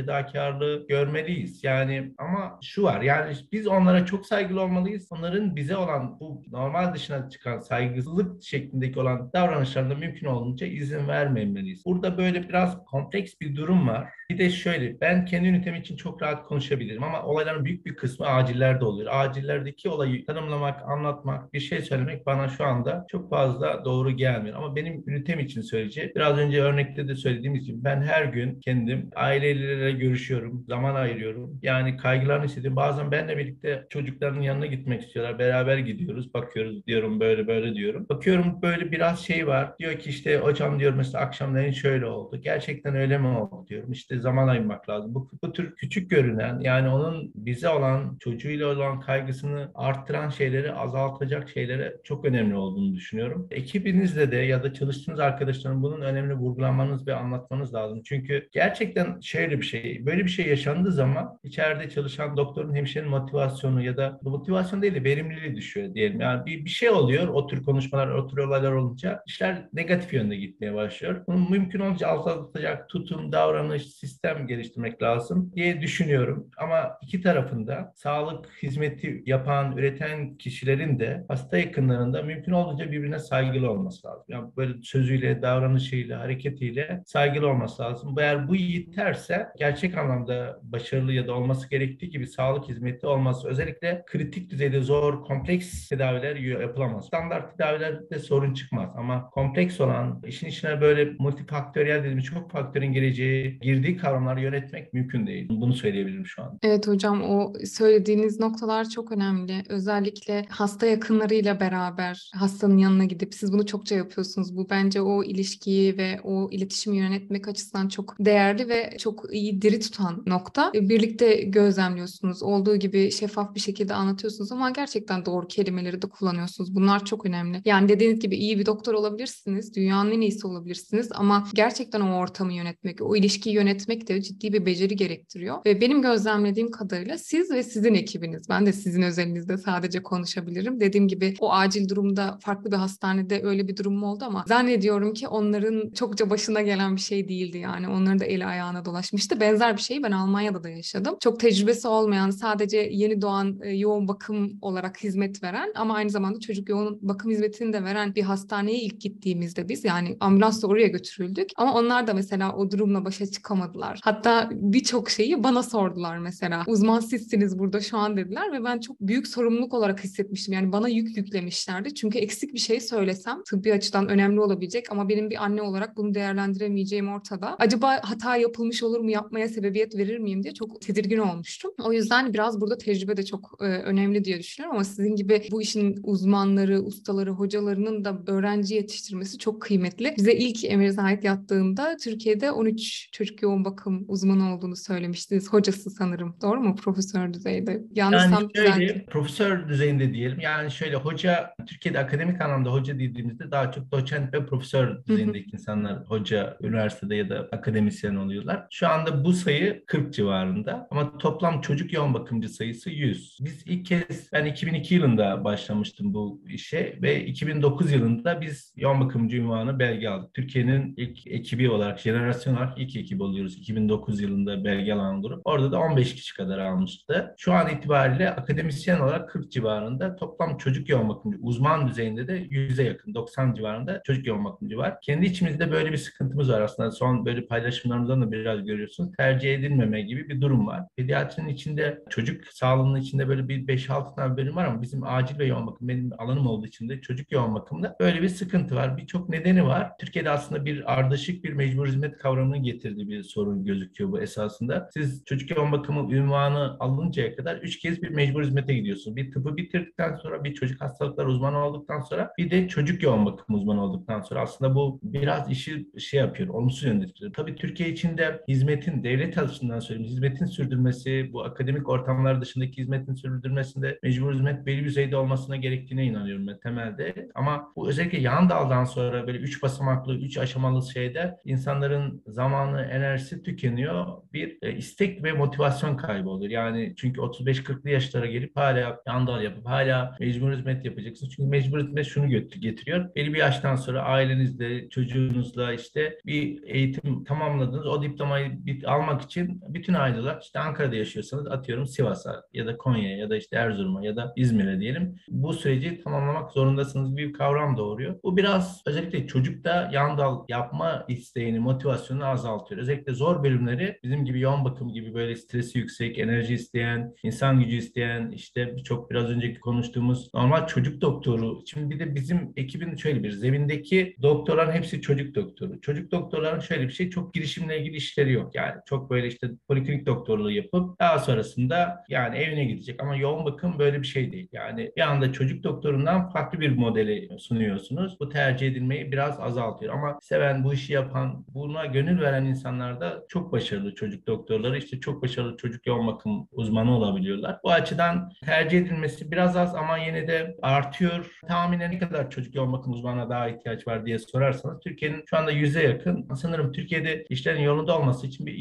fedakarlığı görmeliyiz. Yani ama şu var. Yani biz onlara çok saygılı olmalıyız. Onların bize olan bu normal dışına çıkan saygısızlık şeklindeki olan davranışlarında mümkün olduğunca izin vermemeliyiz. Burada böyle biraz kompleks bir durum var. Bir de şöyle ben kendi ünitem için çok rahat konuşabilirim ama olayların büyük bir kısmı acillerde oluyor. Acillerdeki olayı tanımlamak, anlatmak, bir şey söylemek bana şu anda çok fazla doğru gelmiyor. Ama benim ünitem için söyleyeceğim. Biraz önce örnekte de söylediğimiz gibi ben her gün kendim aileleriyle görüşüyorum, zaman ayırıyorum. Yani kaygılarını hissediyorum. Bazen benle birlikte çocukların yanına gitmek istiyorlar. Beraber gidiyoruz, bakıyoruz diyorum böyle böyle diyorum. Bakıyorum böyle biraz şey var. Diyor ki işte hocam diyor mesela akşamleyin şöyle oldu. Gerçekten öyle mi oldu diyorum. İşte zaman ayırmak lazım. Bu, bu tür küçük görünen yani onun bize olan çocuğuyla olan kaygısını arttıran şeyleri azaltacak şeylere çok önemli olduğunu düşünüyorum. Ekibinizle de ya da çalıştığınız arkadaşların bunun önemli vurgulamanız ve anlatmanız lazım. Çünkü gerçekten şöyle bir şey, böyle bir şey yaşandığı zaman içeride çalışan doktorun, hemşirenin motivasyonu ya da motivasyon değil de verimliliği düşüyor diyelim. Yani bir, bir şey oluyor o tür konuşmalar, o tür olaylar olunca işler negatif yönde gitmeye başlıyor. Bunu mümkün olunca azaltacak tutum, davranış, sistem geliştirmek lazım diye düşünüyorum. Ama iki tarafında sağlık hizmeti yapan, üreten kişilerin de hasta yakınlarında mümkün olduğunca birbirine saygılı olması lazım. Yani böyle sözüyle, davranışıyla, hareketiyle saygılı olması lazım. Eğer bu yeterse gerçek anlamda başarılı ya da olması gerektiği gibi sağlık hizmeti olması özellikle kritik düzeyde zor, kompleks tedaviler yapılamaz. Standart tedavilerde sorun çıkmaz ama kompleks olan, işin içine böyle multifaktöriyel dediğimiz çok faktörün gireceği, girdiği kavramları yönetmek mümkün değil. Bunu söyleyebilirim şu an. Evet hocam o söylediğiniz noktalar çok önemli. Özellikle hasta yakınlarıyla beraber hastanın yanına gidip siz bunu çokça yapıyorsunuz. Bu bence o ilişkiyi ve o iletişimi yönetmek açısından çok değerli ve çok iyi diri tutan nokta. Birlikte gözlemliyorsunuz. Olduğu gibi şeffaf bir şekilde anlatıyorsunuz ama gerçekten doğru kelimeleri de kullanıyorsunuz. Bunlar çok önemli. Yani dediğiniz gibi iyi bir doktor olabilirsiniz. Dünyanın en iyisi olabilirsiniz ama gerçekten o ortamı yönetmek, o ilişkiyi yönetmek de ciddi bir beceri gerektiriyor. Ve benim gözlemlediğim kadarıyla siz ve sizin ekibiniz, ben de sizin özelinizde sadece konuşabilirim. Dediğim gibi o acil durumda farklı bir hastanede öyle bir durum oldu ama zannediyorum ki onların çokça başına gelen bir şey değildi yani. Onların da eli ayağına dolaşmıştı. Benzer bir şeyi ben Almanya'da da yaşadım. Çok tecrübesi olmayan, sadece yeni doğan e, yoğun bakım olarak hizmet veren ama aynı zamanda çocuk yoğun bakım hizmetini de veren bir hastaneye ilk gittiğimizde biz yani ambulansla oraya götürüldük. Ama onlar da mesela o durumla başa çıkamadılar. Hatta birçok şeyi bana sordular mesela. Uzman sizsiniz burada şu an dediler ve ben çok büyük sorumluluk olarak hissetmiştim. Yani bana yük yüklemişlerdi. Çünkü eksik bir şey söylesem tıbbi açıdan önemli olabilecek ama benim bir anne olarak bunu değerlendiremeyeceğim ortada. Acaba hata yapılmış olur mu, yapmaya sebebiyet verir miyim diye çok tedirgin olmuştum. O yüzden biraz burada tecrübe de çok e, önemli diye düşünüyorum ama sizin gibi bu işin uzmanları, ustaları, hocalarının da öğrenci yetiştirmesi çok kıymetli. Bize ilk Emir Zahit yattığında Türkiye'de 13 çocuk yoğun bakım uzmanı olduğunu söylemiştiniz. Hocası sanırım. Doğru mu? Profesör düzeyde. Yanlışsam yani şöyle, düzeltim. profesör düzeyinde diyelim. Yani şöyle hoca, Türkiye'de akademik anlamda hoca dediğimizde daha çok doçent ve profesör düzeyindeki insanlar hoca, üniversitede ya da akademisyen oluyorlar. Şu anda bu sayı 40 civarında ama toplam çocuk yoğun bakımcı sayısı 100. Biz ilk kez ben 2002 yılında başlamıştım bu işe ve 2009 yılında biz yoğun bakımcı ünvanı belge aldık. Türkiye'nin ilk ekibi olarak, jenerasyon olarak ilk ekip oluyoruz. 2009 yılında belge alan grup. Orada da 15 kişi kadar almıştı. Şu an itibariyle akademisyen olarak 40 civarında toplam çocuk yoğun bakımcı uzman düzeyinde de 100'e yakın 90 civarında çocuk yoğun bakımcı var. Kendi içimizde böyle bir sıkıntımız var aslında. Son böyle paylaşımlarımızdan da biraz görüyorsunuz. Tercih edilmeme gibi bir durum var. Pediatrinin içinde çocuk sağlığının içinde böyle bir 5-6 tane bölüm var ama bizim acil ve yoğun bakım benim alanım olduğu için de çocuk yoğun bakımda böyle bir sıkıntı var. Birçok nedeni var. Türkiye'de aslında bir ardışık bir mecbur hizmet kavramını getirdiği bir sorun gözüküyor bu esasında. Siz çocuk yoğun bakımı ünvanı alıncaya kadar üç kez bir mecbur hizmete gidiyorsunuz. Bir tıbbı bitirdikten sonra bir çocuk hastalıklar uzmanı olduktan sonra bir de çocuk yoğun bakım uzmanı olduktan sonra aslında bu biraz işi şey yapıyor, olumsuz yönde Tabii Türkiye içinde hizmetin, devlet açısından söyleyeyim, hizmetin sürdürmesi, bu akademik ortamlar dışındaki hizmetin sürdürmesinde mecbur hizmet belli düzeyde olmasına gerektiğine inanıyorum ben temelde. Ama bu özellikle yan daldan sonra böyle üç basamaklı, üç aşamalı şeyde insanların zamanı, enerjisi tükeniyor. Bir e, istek ve motivasyon kaybı olur. Yani çünkü 35-40'lı yaşlara gelip hala yan dal yapıp hala mecbur hizmet yapacaksın. Çünkü mecbur hizmet şunu getiriyor. Belli bir yaştan sonra ailenizle, çocuğunuzla işte bir eğitim tamamladınız. O diplomayı almak için bütün aileler işte Ankara'da yaşıyorsanız atıyorum Sivas'a ya da Konya'ya ya da işte Erzurum'a ya da İzmir'e diyelim. Bu süreci tamamlamak zorundasınız bir kavram doğuruyor. Bu biraz özellikle çocukta yan dal yapma isteğini, motivasyonunu azaltıyor. Özellikle zor bölümleri bizim gibi yoğun bakım gibi böyle stresi yüksek, enerji isteyen, insan gücü isteyen, işte birçok biraz önceki konuştuğumuz normal çocuk doktoru. Şimdi bir de bizim ekibin şöyle bir zemindeki doktorların hepsi çocuk doktoru. Çocuk doktorların şöyle bir şey çok girişimle ilgili işleri yok. Yani çok böyle işte poliklinik doktorluğu yapıp daha sonrasında yani evine gidecek ama yoğun bakım böyle bir şey değil. Yani bir anda çocuk doktorundan farklı bir modeli sunuyorsunuz. Bu tercih edilmeyi biraz azaltıyor ama seven bu işi yapan, buna gönül veren insanlar da çok başarılı çocuk doktorları işte çok başarılı çocuk yoğun bakım uzmanı olabiliyorlar. Bu açıdan tercih edilmesi biraz az ama yine de artıyor. Tahminen ne kadar çocuk yoğun bakım uzmanına daha ihtiyaç var diye sorarsanız Türkiye'nin şu anda yüze yakın sanırım Türkiye'de işlerin yolunda olması için bir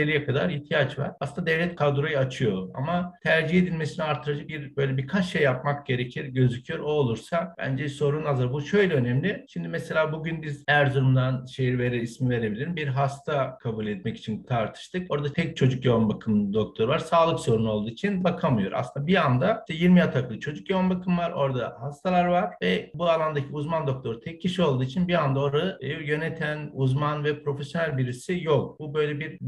200-250'ye kadar ihtiyaç var. Aslında devlet kadroyu açıyor ama tercih edilmesini artırıcı bir böyle birkaç şey yapmak gerekir gözüküyor. O olursa bence sorun azalır. Bu şöyle önemli. Şimdi mesela bugün biz Erzurum'dan şehir vere ismi verebilirim. Bir hasta kabul etmek için tartıştık. Orada tek çocuk yoğun bakım doktoru var. Sağlık sorunu olduğu için bakamıyor. Aslında bir anda işte 20 yataklı çocuk yoğun bakım var. Orada hastalar var ve bu alandaki uzman doktor tek kişi olduğu için bir anda orayı yöneten uzman ve profesyonel birisi yok. Bu böyle bir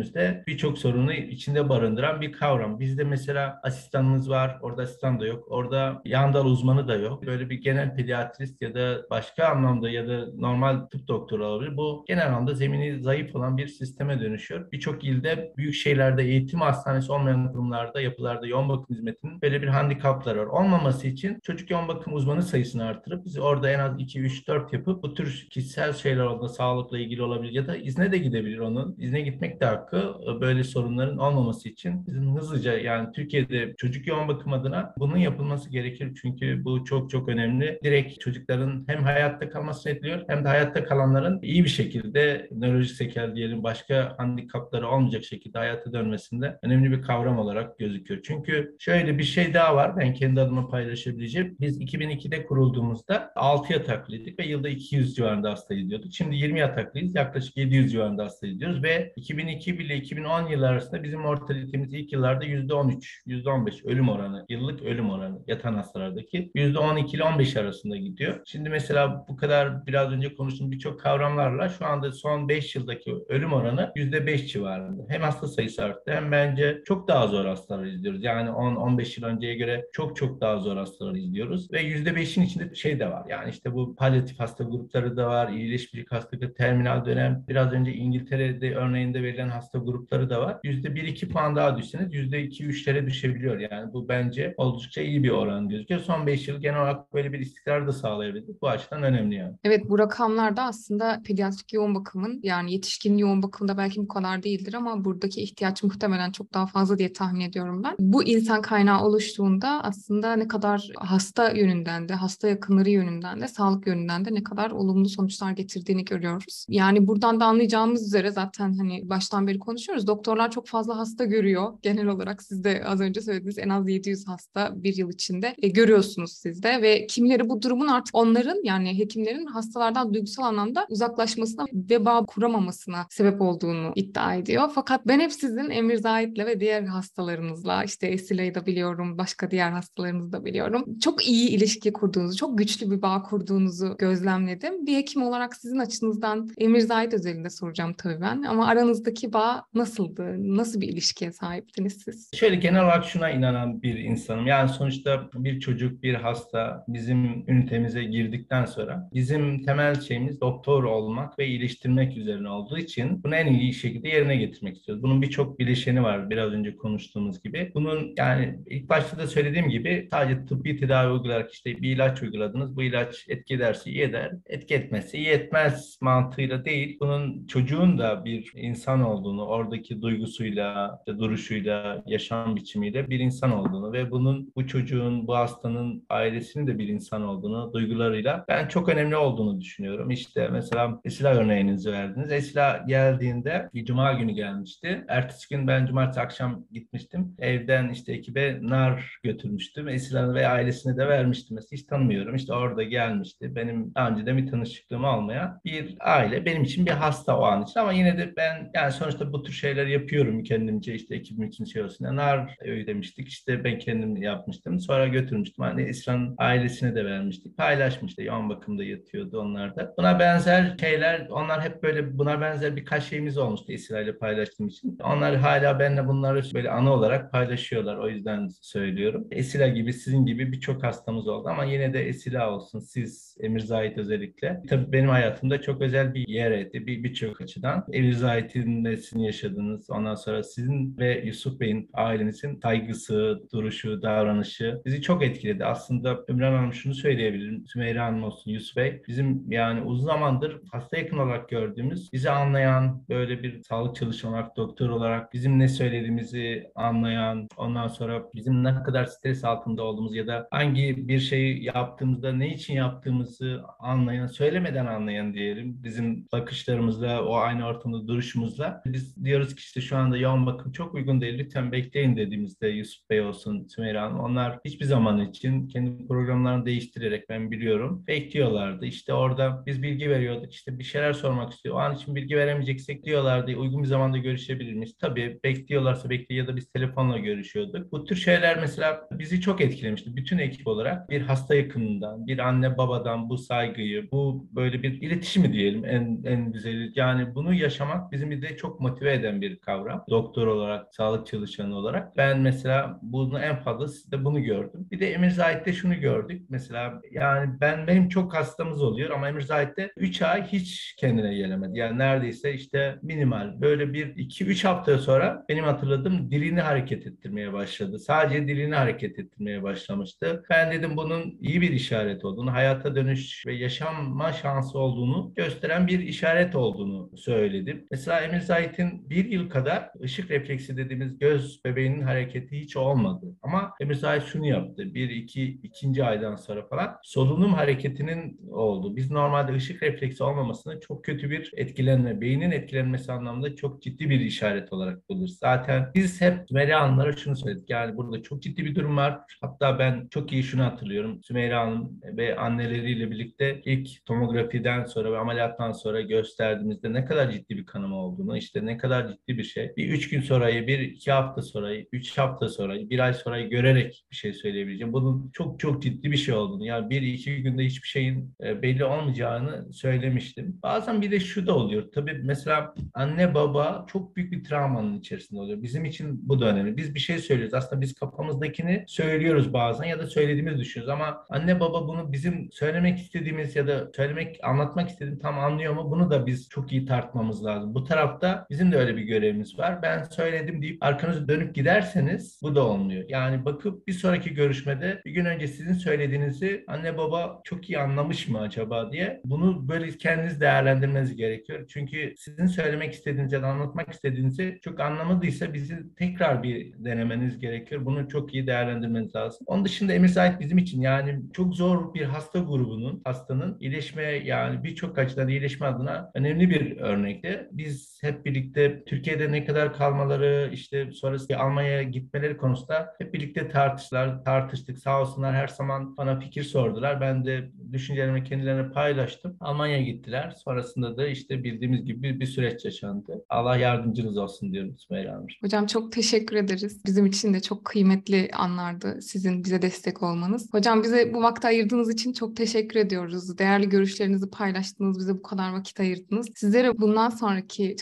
düşündüğünüzde birçok sorunu içinde barındıran bir kavram. Bizde mesela asistanımız var. Orada asistan da yok. Orada yan dal uzmanı da yok. Böyle bir genel pediatrist ya da başka anlamda ya da normal tıp doktoru olabilir. Bu genel anlamda zemini zayıf olan bir sisteme dönüşüyor. Birçok ilde büyük şehirlerde eğitim hastanesi olmayan kurumlarda, yapılarda yoğun bakım hizmetinin böyle bir handikapları var. Olmaması için çocuk yoğun bakım uzmanı sayısını artırıp biz orada en az 2, 3, 4 yapıp bu tür kişisel şeyler olduğunda sağlıkla ilgili olabilir ya da izne de gidebilir onun. İzne gitmek de hakkı böyle sorunların olmaması için bizim hızlıca yani Türkiye'de çocuk yoğun bakım adına bunun yapılması gerekir. Çünkü bu çok çok önemli. Direkt çocukların hem hayatta kalmasını etkiliyor hem de hayatta kalanların iyi bir şekilde nörolojik sekel diyelim başka handikapları olmayacak şekilde hayata dönmesinde önemli bir kavram olarak gözüküyor. Çünkü şöyle bir şey daha var ben kendi adıma paylaşabileceğim. Biz 2002'de kurulduğumuzda 6 yataklıydık ve yılda 200 civarında hasta gidiyorduk. Şimdi 20 yataklıyız. Yaklaşık 700 civarında hasta gidiyoruz ve 2002 ile 2010 yılları arasında bizim mortalitemiz ilk yıllarda %13, %15 ölüm oranı, yıllık ölüm oranı yatan hastalardaki %12 ile 15 arasında gidiyor. Şimdi mesela bu kadar biraz önce konuştuğum birçok kavramlarla şu anda son 5 yıldaki ölüm oranı %5 civarında. Hem hasta sayısı arttı hem bence çok daha zor hastalar izliyoruz. Yani 10-15 yıl önceye göre çok çok daha zor hastalar izliyoruz ve %5'in içinde şey de var. Yani işte bu palyatif hasta grupları da var, iyileşmeyecek hastalıkta terminal dönem. Biraz önce İngiltere'de örneğinde verilen hasta grupları da var. %1-2 puan daha düşseniz %2-3'lere düşebiliyor. Yani bu bence oldukça iyi bir oran gözüküyor. Son 5 yıl genel olarak böyle bir istikrar da sağlayabildik. Bu açıdan önemli yani. Evet bu rakamlarda aslında pediatrik yoğun bakımın yani yetişkin yoğun bakımda belki bu kadar değildir ama buradaki ihtiyaç muhtemelen çok daha fazla diye tahmin ediyorum ben. Bu insan kaynağı oluştuğunda aslında ne kadar hasta yönünden de hasta yakınları yönünden de sağlık yönünden de ne kadar olumlu sonuçlar getirdiğini görüyoruz. Yani buradan da anlayacağımız üzere zaten hani baştan beri konuşuyoruz. Doktorlar çok fazla hasta görüyor. Genel olarak siz de az önce söylediğiniz en az 700 hasta bir yıl içinde e, görüyorsunuz siz de ve kimileri bu durumun artık onların yani hekimlerin hastalardan duygusal anlamda uzaklaşmasına ve bağ kuramamasına sebep olduğunu iddia ediyor. Fakat ben hep sizin Emir Zahit'le ve diğer hastalarınızla işte Esile'yi de biliyorum, başka diğer hastalarınızı da biliyorum. Çok iyi ilişki kurduğunuzu, çok güçlü bir bağ kurduğunuzu gözlemledim. Bir hekim olarak sizin açınızdan Emir Zahit özelinde soracağım tabii ben ama aranızdaki bağ nasıldı? Nasıl bir ilişkiye sahiptiniz siz? Şöyle genel olarak şuna inanan bir insanım. Yani sonuçta bir çocuk, bir hasta bizim ünitemize girdikten sonra bizim temel şeyimiz doktor olmak ve iyileştirmek üzerine olduğu için bunu en iyi şekilde yerine getirmek istiyoruz. Bunun birçok bileşeni var biraz önce konuştuğumuz gibi. Bunun yani ilk başta da söylediğim gibi sadece tıbbi tedavi uygulayarak işte bir ilaç uyguladınız. Bu ilaç etki ederse iyi eder, etki etmezse iyi etmez mantığıyla değil. Bunun çocuğun da bir insan olduğunu, oradaki duygusuyla, işte duruşuyla, yaşam biçimiyle bir insan olduğunu ve bunun bu çocuğun, bu hastanın ailesinin de bir insan olduğunu, duygularıyla ben çok önemli olduğunu düşünüyorum. İşte mesela Esila örneğinizi verdiniz. Esila geldiğinde bir cuma günü gelmişti. Ertesi gün ben cumartesi akşam gitmiştim. Evden işte ekibe nar götürmüştüm. Esila ve ailesine de vermiştim. Mesela hiç tanımıyorum. İşte orada gelmişti. Benim daha önce de bir tanışıklığımı almaya bir aile. Benim için bir hasta o an için ama yine de ben yani sonuçta bu tür şeyler yapıyorum kendimce işte ekibim için şey olsun. Yani nar ödemiştik. İşte ben kendim yapmıştım. Sonra götürmüştüm. Hani Esra'nın ailesine de vermiştik. Paylaşmıştı. Yoğun bakımda yatıyordu onlar da. Buna benzer şeyler onlar hep böyle buna benzer birkaç şeyimiz olmuştu Esra ile paylaştığım için. Onlar hala benimle bunları böyle anı olarak paylaşıyorlar. O yüzden söylüyorum. Esila gibi sizin gibi birçok hastamız oldu ama yine de Esila olsun. Siz Emir Zahit özellikle. Tabii benim hayatımda çok özel bir yer etti. Bir birçok açıdan. Emir Zahit'in sizin yaşadığınız ondan sonra sizin ve Yusuf Bey'in ailenizin saygısı, duruşu, davranışı bizi çok etkiledi. Aslında Ümran Hanım şunu söyleyebilirim. Sümeyra Hanım olsun, Yusuf Bey. Bizim yani uzun zamandır hasta yakın olarak gördüğümüz, bizi anlayan, böyle bir sağlık çalışanı olarak, doktor olarak bizim ne söylediğimizi anlayan, ondan sonra bizim ne kadar stres altında olduğumuz ya da hangi bir şeyi yaptığımızda ne için yaptığımızı anlayan, söylemeden anlayan diyelim. Bizim bakışlarımızla, o aynı ortamda duruşumuzla. Biz diyoruz ki işte şu anda yoğun bakım çok uygun değil, lütfen bekleyin dediğimizde Yusuf Bey olsun, Sümeyra Hanım. Onlar hiçbir zaman için kendi programlarını değiştirerek ben biliyorum. Bekliyorlardı. İşte orada biz bilgi veriyorduk. İşte bir şeyler sormak istiyor. O an için bilgi veremeyeceksek diyorlardı. Uygun bir zamanda görüşebilir miyiz? Tabii bekliyorlarsa bekliyor ya da biz telefonla görüşüyorduk. Bu tür şeyler mesela bizi çok etkilemişti. Bütün ekip olarak bir hasta yakınından, bir anne babadan bu saygıyı, bu böyle bir iletişimi diyelim en, en güzeli. Yani bunu yaşamak bizim bir de çok motive eden bir kavram. Doktor olarak, sağlık çalışanı olarak. Ben mesela bunu en fazla sizde bunu gördüm. Bir de Emir Zahit'te şunu gördük. Mesela yani ben benim çok hastamız oluyor ama Emir Zahit'te 3 ay hiç kendine gelemedi. Yani neredeyse işte minimal. Böyle bir 2-3 hafta sonra benim hatırladığım dilini hareket ettirmeye başladı. Sadece dilini hareket ettirmeye başlamıştı. Ben dedim bunun iyi bir işaret olduğunu, hayata dönüş ve yaşanma şansı olduğunu gösteren bir işaret olduğunu söyledim. Mesela Emir Zahit'in bir yıl kadar ışık refleksi dediğimiz göz bebeğinin hareketi hiç olmadı. Ama Emir Zahit şunu yaptı. Bir, iki, ikinci aydan sonra falan solunum hareketinin oldu. Biz normalde ışık refleksi olmamasını çok kötü bir etkilenme, beynin etkilenmesi anlamında çok ciddi bir işaret olarak buluruz. Zaten biz hep Sümeyra Hanımlara şunu söyledik. Yani burada çok ciddi bir durum var. Hatta ben çok iyi şunu hatırlıyorum. Sümeyra Hanım ve anneleriyle birlikte ilk tomografiden sonra ve ameliyattan sonra gösterdiğimizde ne kadar ciddi bir kanama olduğunu, işte ne kadar ciddi bir şey. Bir üç gün sonrayı, bir iki hafta sonrayı, üç hafta sonrayı, bir ay sonrayı görerek bir şey söyleyebileceğim. Bunun çok çok ciddi bir şey olduğunu, yani bir iki günde hiçbir şeyin e, belli olmayacağını söylemiştim. Bazen bir de şu da oluyor. Tabii mesela anne baba çok büyük bir travmanın içerisinde oluyor. Bizim için bu da önemli. Biz bir şey söylüyoruz. Aslında biz kafamızdakini söylüyoruz bazen ya da söylediğimizi düşünüyoruz ama anne baba bunu bizim söylemek istediğimiz ya da söylemek, anlatmak istediğim tam anlıyor mu? Bunu da biz çok iyi tartmamız lazım. Bu tarafta bizim de öyle bir görevimiz var. Ben söyledim deyip arkanızı dönüp giderseniz bu da olmuyor. Yani bakıp bir sonraki görüşmede bir gün önce sizin söylediğinizi anne baba çok iyi anlamış mı acaba diye bunu böyle kendiniz değerlendirmeniz gerekiyor. Çünkü sizin söylemek istediğiniz anlatmak istediğinizi çok anlamadıysa bizi tekrar bir denemeniz gerekiyor. Bunu çok iyi değerlendirmeniz lazım. Onun dışında Emir Zahit bizim için yani çok zor bir hasta grubunun, hastanın iyileşme yani birçok açıdan iyileşme adına önemli bir örnekti. Biz hep birlikte Türkiye'de ne kadar kalmaları, işte sonrası Almanya'ya gitmeleri konusunda hep birlikte tartıştılar, tartıştık. Sağ olsunlar her zaman bana fikir sordular. Ben de düşüncelerimi kendilerine paylaştım. Almanya'ya gittiler. Sonrasında da işte bildiğimiz gibi bir, bir süreç yaşandı. Allah yardımcınız olsun diyorum Sümeyra Hanım. Hocam çok teşekkür ederiz. Bizim için de çok kıymetli anlardı sizin bize destek olmanız. Hocam bize bu vakti ayırdığınız için çok teşekkür ediyoruz. Değerli görüşlerinizi paylaştınız, bize bu kadar vakit ayırdınız. Sizlere bundan sonraki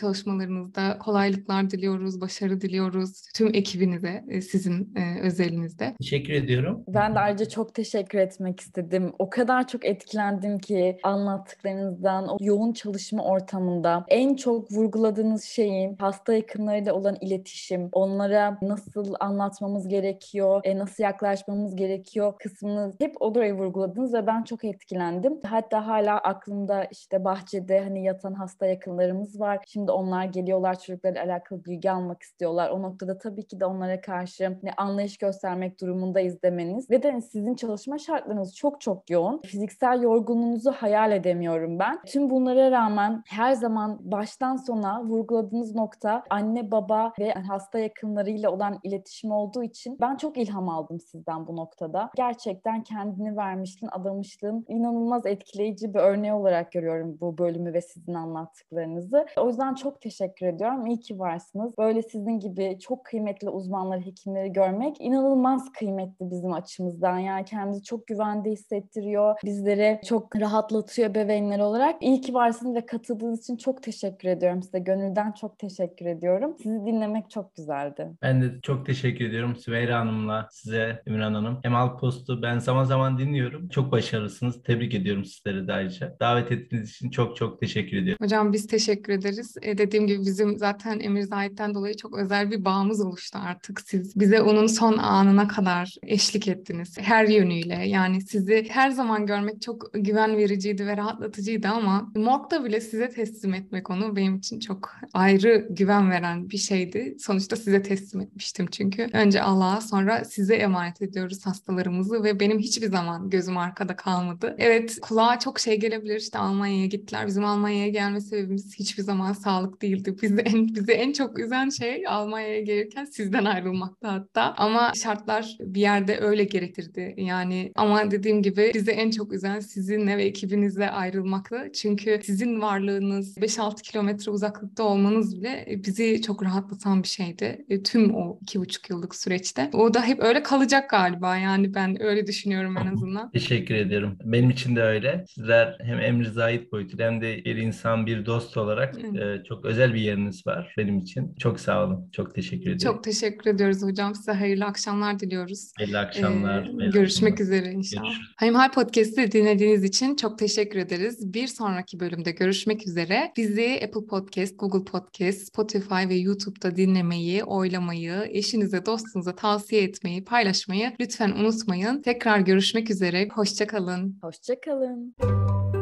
çalışmalarınızda kolaylıklar diliyoruz, başarı diliyoruz. Tüm ekibinize, e, sizin e, özelinizde. Teşekkür ediyorum. Ben de ayrıca çok teşekkür etmek istedim. O kadar çok etkilendim ki anlattıklarınızdan, o yoğun çalışma ortamında en çok vurguladığınız şeyin hasta yakınlarıyla olan iletişim, onlara nasıl anlatmamız gerekiyor, e, nasıl yaklaşmamız gerekiyor kısmını hep orayı vurguladınız ve ben çok etkilendim. Hatta hala aklımda işte bahçede hani yatan hasta yakınlarımız var. Şimdi onlar geliyorlar çocuklarla alakalı bilgi almak istiyorlar. O noktada tabii ki de onlara karşı hani anlayış göstermek durumundayız demeniz ve de sizin çalışma şartlarınız çok çok yoğun. Fiziksel yorgunluğunuzu hayal edemiyorum ben. Tüm bunlara rağmen her zaman baştan sona vurguladığınız nokta anne baba ve hasta yakınlarıyla olan iletişim olduğu için ben çok ilham aldım sizden bu noktada. Gerçekten kendini vermişliğin, adamışlığın inanılmaz etkileyici bir örneği olarak görüyorum bu bölümü ve sizin anlattıklarınızı. O yüzden çok teşekkür ediyorum. İyi ki varsınız. Böyle sizin gibi çok kıymetli uzmanları, hekimleri görmek inanılmaz kıymetli bizim açımızdan. Yani kendinizi çok güvende hissettiriyor. Bizleri çok rahatlatıyor bebeğinler olarak. İyi ki varsınız ve katıldığınız için çok teşekkür ediyorum size. Gönülden çok teşekkür ediyorum. Sizi dinlemek çok güzeldi. Ben de çok teşekkür ediyorum Süveyra Hanım'la size Ümran Hanım. Emal Post'u ben zaman zaman dinliyorum. Çok başarılısınız. Tebrik ediyorum sizleri de ayrıca. Davet ettiğiniz için çok çok teşekkür ediyorum. Hocam biz teşekkür ederiz. E, dediğim gibi bizim zaten Emir Zahit'ten dolayı çok özel bir bağımız oluştu artık. Siz bize onun son anına kadar eşlik ettiniz. Her yönüyle. Yani sizi her zaman görmek çok güven vericiydi ve rahatlatıcıydı ama morgda bile size teslim etmek onu benim için çok ayrı güven veren bir şeydi. Sonuçta size teslim etmiştim çünkü. Önce Allah'a sonra size emanet ediyoruz hastalarımızı ve benim hiçbir zaman gözüm arkada kalmadı. Evet kulağa çok şey gelebilir işte Almanya'ya gittiler. Bizim Almanya'ya gelme sebebimiz hiçbir zaman sağlık değildi. Bizi en, bizi en çok üzen şey Almanya'ya gelirken sizden ayrılmaktı hatta. Ama şartlar bir yerde öyle gerektirdi. Yani ama dediğim gibi bizi en çok üzen sizinle ve ekibinizle ayrılmaktı. Çünkü sizin varlığınız 5-6 kilometre uzaklıkta olmanız bile bizi çok rahatlatan bir şeydi. E, tüm o iki buçuk yıllık süreçte. O da hep öyle kalacak galiba. Yani ben öyle düşünüyorum en azından. Teşekkür ediyorum. Benim için de öyle. Sizler hem Emri Zahit boyutuyla hem de bir insan, bir dost olarak Evet. e, çok özel bir yeriniz var benim için. Çok sağ olun. Çok teşekkür ediyorum. Çok teşekkür ediyoruz hocam. Size hayırlı akşamlar diliyoruz. Hayırlı akşamlar. Ee, hayırlı görüşmek akşamlar. üzere inşallah. Görüşürüz. Hayımhal Podcast'i dinlediğiniz için çok teşekkür ederiz. Bir sonraki bölümde görüşmek üzere. Bizi Apple Podcast, Google Podcast, Spotify ve YouTube'da dinlemeyi, oylamayı, eşinize, dostunuza tavsiye etmeyi, paylaşmayı lütfen unutmayın. Tekrar görüşmek üzere. Hoşçakalın. Hoşçakalın.